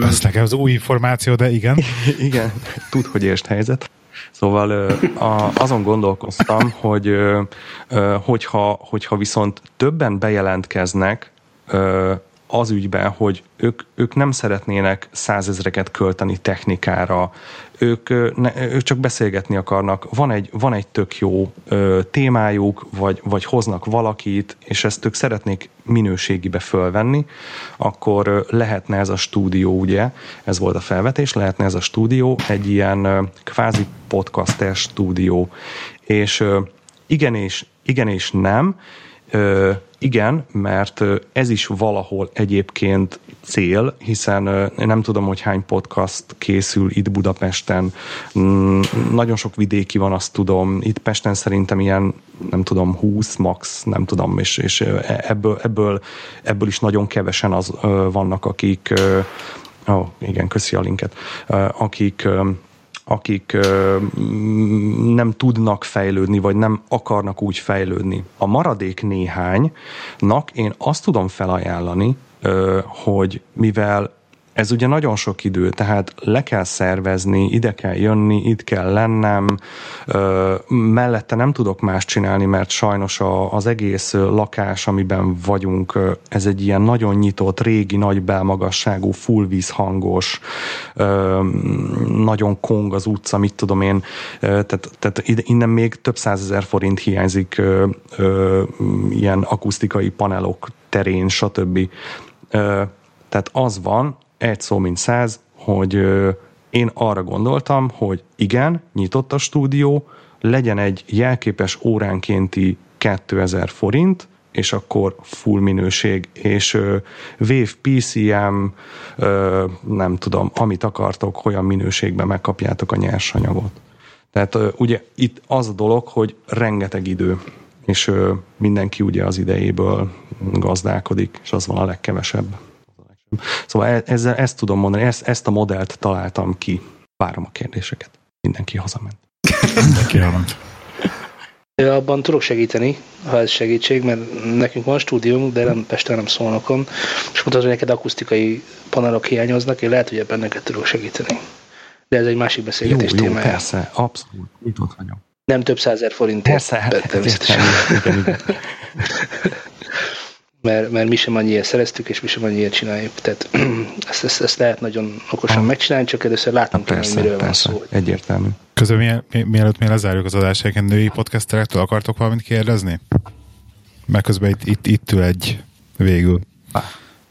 Ez nekem az új információ, de igen. igen, tud, hogy érst helyzet. Szóval a, azon gondolkoztam, hogy hogyha, hogyha viszont többen bejelentkeznek az ügyben, hogy ők, ők nem szeretnének százezreket költeni technikára, ők, ne, ők csak beszélgetni akarnak, van egy, van egy tök jó ö, témájuk, vagy, vagy hoznak valakit, és ezt ők szeretnék minőségibe fölvenni, akkor ö, lehetne ez a stúdió, ugye, ez volt a felvetés, lehetne ez a stúdió egy ilyen ö, kvázi podcaster stúdió, és ö, igen és, igen és nem, Ö, igen, mert ez is valahol egyébként cél, hiszen nem tudom, hogy hány podcast készül itt Budapesten. Mm, nagyon sok vidéki van, azt tudom. Itt Pesten szerintem ilyen, nem tudom, 20 max, nem tudom, és, és ebből, ebből, ebből is nagyon kevesen az vannak, akik Ó, oh, igen, köszi a linket. Akik akik nem tudnak fejlődni, vagy nem akarnak úgy fejlődni. A maradék néhánynak én azt tudom felajánlani, hogy mivel ez ugye nagyon sok idő, tehát le kell szervezni, ide kell jönni, itt kell lennem, ö, mellette nem tudok más csinálni, mert sajnos a, az egész lakás, amiben vagyunk, ez egy ilyen nagyon nyitott, régi, nagy belmagasságú, full vízhangos, ö, nagyon kong az utca, mit tudom én, tehát, tehát innen még több százezer forint hiányzik ö, ö, ilyen akusztikai panelok terén, stb. Ö, tehát az van, egy szó mint száz, hogy én arra gondoltam, hogy igen, nyitott a stúdió, legyen egy jelképes óránkénti 2000 forint, és akkor full minőség, és uh, Wave PCM, uh, nem tudom, amit akartok, olyan minőségben megkapjátok a nyersanyagot. Tehát uh, ugye itt az a dolog, hogy rengeteg idő, és uh, mindenki ugye az idejéből gazdálkodik, és az van a legkevesebb. Szóval e- ezzel ezt tudom mondani, ezt, ezt a modellt találtam ki. Várom a kérdéseket. Mindenki hazament. Mindenki hazament. Abban tudok segíteni, ha ez segítség, mert nekünk van stúdiónk, de nem Pesten, nem Szolnokon, és mondtad, hogy neked akusztikai panelok hiányoznak, én lehet, hogy ebben neked tudok segíteni. De ez egy másik beszélgetés jó, jó, témája. persze, abszolút, nyitott vagyok. Nem több százer forint. Persze, hát, természetesen. Igen, igen. mert, mert mi sem annyiért szereztük, és mi sem annyiért csináljuk. Tehát ezt, ezt, ezt lehet nagyon okosan ha. megcsinálni, csak először látnom kell, hogy miről persze, van szó. Egyértelmű. Közben mi, mielőtt mi lezárjuk az adást, egyébként női podcasterektől akartok valamit kérdezni? Mert közben itt, itt, itt ül egy végül.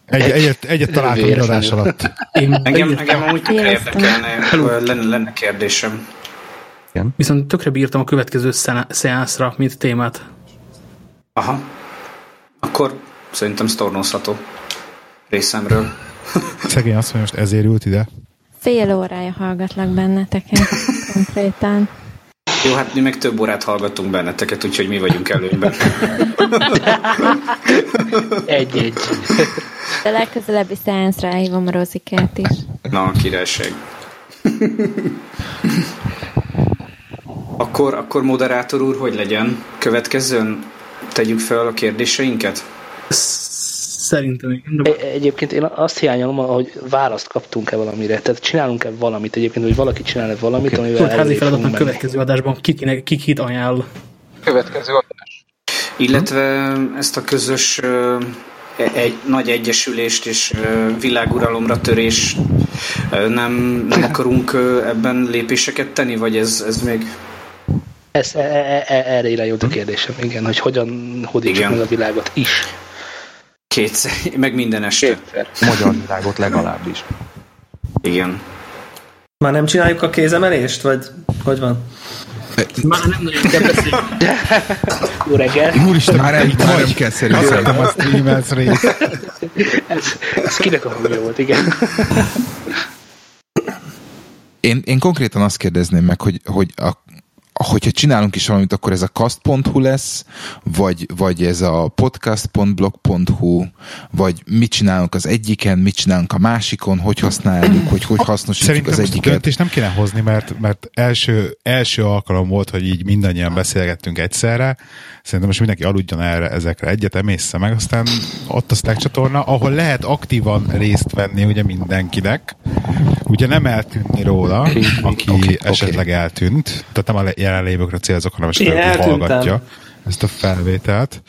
Egy, egyet, egyet találtam irodás alatt. Én engem, engem amúgy tökre érdekelne, lenne, lenne kérdésem. Igen. Viszont tökre bírtam a következő szeánszra, mint témát. Aha. Akkor Szerintem sztornozható részemről. Szegény azt, hogy most ezért ült ide. Fél órája hallgatlak benneteket konkrétan. Jó, hát mi meg több órát hallgatunk benneteket, úgyhogy mi vagyunk előnyben. Egy-egy. De legközelebbi science ráhívom a Rozikát is. Na, királyság. akkor, akkor moderátor úr, hogy legyen? Következőn tegyük fel a kérdéseinket? Szerintem igen. De... Egyébként én azt hiányolom, hogy választ kaptunk-e valamire. Tehát csinálunk-e valamit egyébként, hogy valaki csinál-e valamit, okay. amivel Tudod, házi feladatnak következő adásban ki, ki, ki, kit ajánl. Következő adás. Illetve ezt a közös egy nagy egyesülést és világuralomra törés nem, nem akarunk ebben lépéseket tenni, vagy ez, ez még... Ez, e, e, e, erre irányult a kérdésem, igen, hogy hogyan hódítsuk meg a világot is. Kétszer, meg minden este. Kétszer. Magyar világot legalábbis. Igen. Már nem csináljuk a kézemelést, vagy hogy van? Már nem nagyon kell beszélni. Jó reggel. Úristen, már, el, már nem kell szerintem. a streamers rész. ez, ez kinek a hangja volt, igen. Én, én konkrétan azt kérdezném meg, hogy, hogy a hogyha csinálunk is valamit, akkor ez a cast.hu lesz, vagy, vagy ez a podcast.blog.hu, vagy mit csinálunk az egyiken, mit csinálunk a másikon, hogy használjuk, hogy hogy hasznosítjuk Szerintem az egyiket. döntést nem kéne hozni, mert, mert első, első alkalom volt, hogy így mindannyian beszélgettünk egyszerre. Szerintem most mindenki aludjon erre, ezekre egyet, emészze meg, aztán ott a Slack csatorna, ahol lehet aktívan részt venni ugye mindenkinek. Ugye nem eltűnni róla, aki okay, esetleg okay. eltűnt. Tehát nem a jelenlévőkre célzok, hanem esetleg hallgatja ezt a felvételt.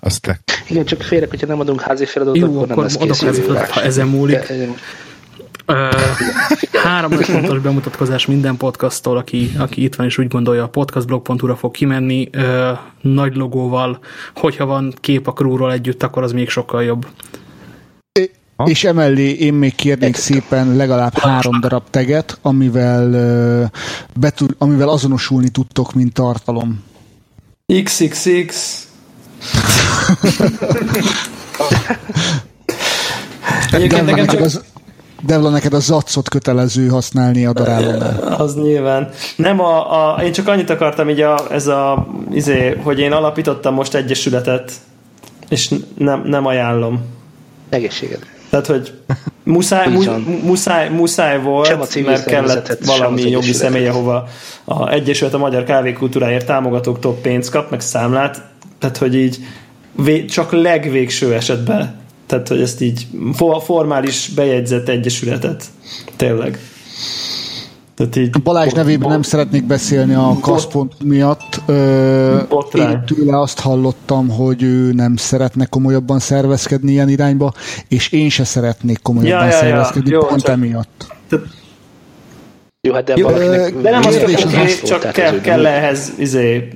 Azt le... Igen, csak félek, hogyha nem adunk házi feladatot, Jó, akkor, akkor adok házi feladatot, ha ezen múlik. Uh, három nagy fontos bemutatkozás minden podcasttól, aki, aki itt van és úgy gondolja, a podcastblog.hu-ra fog kimenni uh, nagy logóval. Hogyha van kép a crewról együtt, akkor az még sokkal jobb. Ha? És emellé én még kérnék szépen legalább három darab teget, amivel, uh, betud, amivel azonosulni tudtok, mint tartalom. XXX Egyébként nekem csak... Az, Devla, neked a zacot kötelező használni a darálónál. Az nyilván. Nem, a, a, én csak annyit akartam, így a, ez a, izé, hogy én alapítottam most egyesületet, és nem, nem ajánlom. Egészséged. Tehát, hogy muszáj, mu, muszáj, muszáj volt, mert kellett valami jogi személy, ahova a Egyesület a magyar kávékultúráért támogatóktól pénzt kap, meg számlát, tehát, hogy így csak legvégső esetben tehát, hogy ezt így formális bejegyzett egyesületet. Tényleg. Tehát így Balázs nevében nem szeretnék beszélni a kaszpont miatt. Ö, én tőle azt hallottam, hogy ő nem szeretne komolyabban szervezkedni ilyen irányba, és én se szeretnék komolyabban ja, ja, szervezkedni ja. Jó, pont csak, emiatt. Jó, hát de, Jó, valakinek de nem az, hogy az csak kell, kell ehhez izé,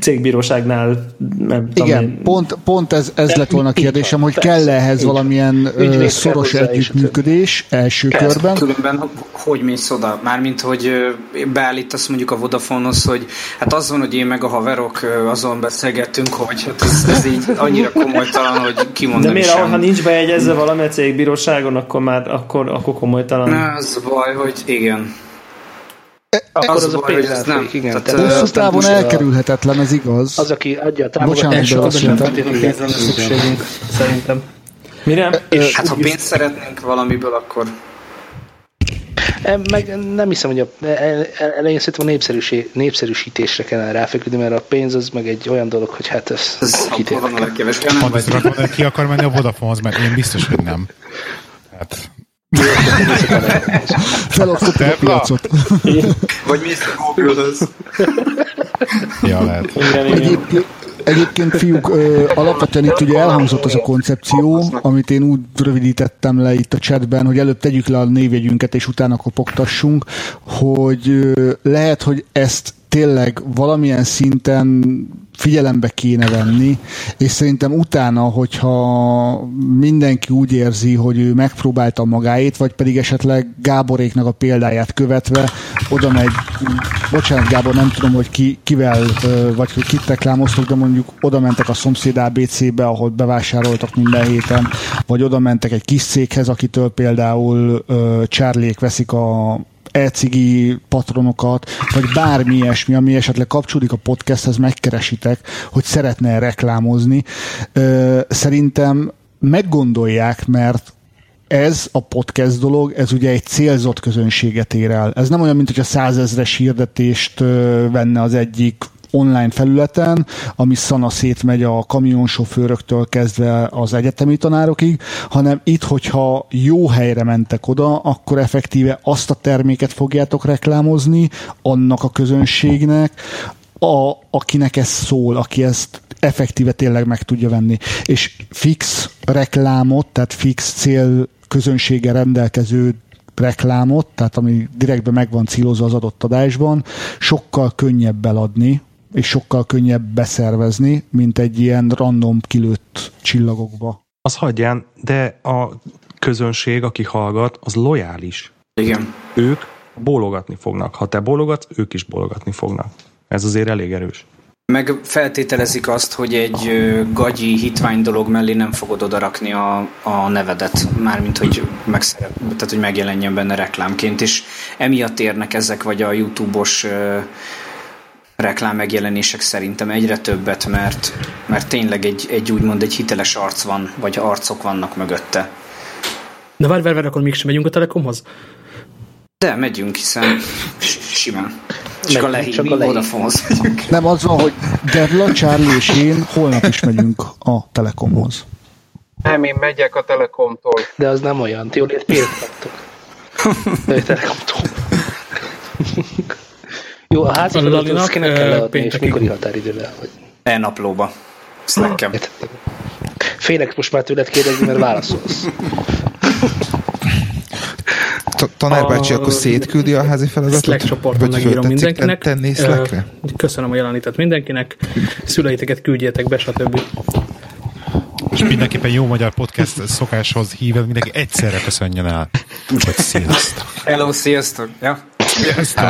cégbíróságnál nem Igen, én... pont, pont ez, ez lett volna a kérdésem, hogy kell ehhez valamilyen ö, szoros együttműködés első Persze, körben? Különben hogy mész oda? Mármint, hogy beállítasz mondjuk a Vodafone-hoz, hogy hát az van, hogy én meg a haverok azon beszélgettünk, hogy hát ez, ez így annyira komolytalan, hogy kimondani De miért, sem. ha nincs bejegyezve valami a cégbíróságon, akkor már akkor, akkor komolytalan? Na, az baj, hogy igen. Akkor az, az a pénz nem. Igen, tehát, hosszú távon elkerülhetetlen, ez igaz. Az, aki adja a támogatást, szükségünk, szerintem. Mire? És hát ha pénzt szeretnénk valamiből, akkor meg nem hiszem, hogy a, elején szerintem a népszerűsítésre kellene ráfeküdni, mert a pénz az meg egy olyan dolog, hogy hát ez, ez van a legkevesebb. Ki akar menni a Vodafone-hoz, mert én biztos, hogy nem. Hát Felosztottuk a piacot. Vagy mész a Google-höz. ja, lehet. Egyébként, egyébként fiúk, ö, alapvetően itt ugye elhangzott az a koncepció, amit én úgy rövidítettem le itt a chatben, hogy előbb tegyük le a névjegyünket, és utána kopogtassunk, hogy ö, lehet, hogy ezt tényleg valamilyen szinten figyelembe kéne venni, és szerintem utána, hogyha mindenki úgy érzi, hogy ő megpróbálta magáét, vagy pedig esetleg Gáboréknak a példáját követve oda megy, bocsánat Gábor, nem tudom, hogy ki, kivel, vagy hogy kit reklámoztok, de mondjuk oda mentek a szomszéd ABC-be, ahol bevásároltak minden héten, vagy oda mentek egy kis céghez, akitől például Charlie-ék veszik a e-cigi patronokat, vagy bármi ilyesmi, ami esetleg kapcsolódik a podcasthez, megkeresitek, hogy szeretne reklámozni. Szerintem meggondolják, mert ez a podcast dolog, ez ugye egy célzott közönséget ér el. Ez nem olyan, mint hogy a százezres hirdetést venne az egyik online felületen, ami szana szétmegy a kamionsofőröktől kezdve az egyetemi tanárokig, hanem itt, hogyha jó helyre mentek oda, akkor effektíve azt a terméket fogjátok reklámozni annak a közönségnek, a, akinek ez szól, aki ezt effektíve tényleg meg tudja venni. És fix reklámot, tehát fix cél közönsége rendelkező reklámot, tehát ami direktben meg van célozva az adott adásban, sokkal könnyebb eladni, és sokkal könnyebb beszervezni, mint egy ilyen random kilőtt csillagokba. Az hagyján, de a közönség, aki hallgat, az lojális. Igen. Ők bólogatni fognak. Ha te bólogatsz, ők is bólogatni fognak. Ez azért elég erős. Meg feltételezik azt, hogy egy gagyi hitvány dolog mellé nem fogod odarakni a, a nevedet, mármint hogy, megszerep, tehát, hogy megjelenjen benne reklámként, és emiatt érnek ezek, vagy a YouTube-os reklám megjelenések szerintem egyre többet, mert, mert tényleg egy, egy úgymond egy hiteles arc van, vagy arcok vannak mögötte. De várj, várj, várj, akkor mégsem megyünk a Telekomhoz? De megyünk, hiszen simán. Csak a lehi, csak a Vodafonehoz megyünk. Nem, az van, hogy Gerla, Charlie és én holnap is megyünk a Telekomhoz. Nem, én megyek a Telekomtól. De az nem olyan. Ti jól ért kaptok. Telekomtól. Jó, a házi feladatot kinek kell leadni, és mikor határidőre? Hogy... E-naplóba. Slackem. Félek most már tőled kérdezni, mert válaszolsz. Tanár bácsi akkor szétküldi a házi feladatot? Slack csoporton megírom mindenkinek. Tenni Köszönöm a jelenítet mindenkinek. Szüleiteket küldjétek be, stb. És mindenképpen jó magyar podcast szokáshoz híved, mindenki egyszerre köszönjön el. Úgyhogy sziasztok. Hello, sziasztok. Ja. Sziasztok.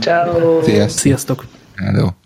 Ciao. Sziasztok. Hello.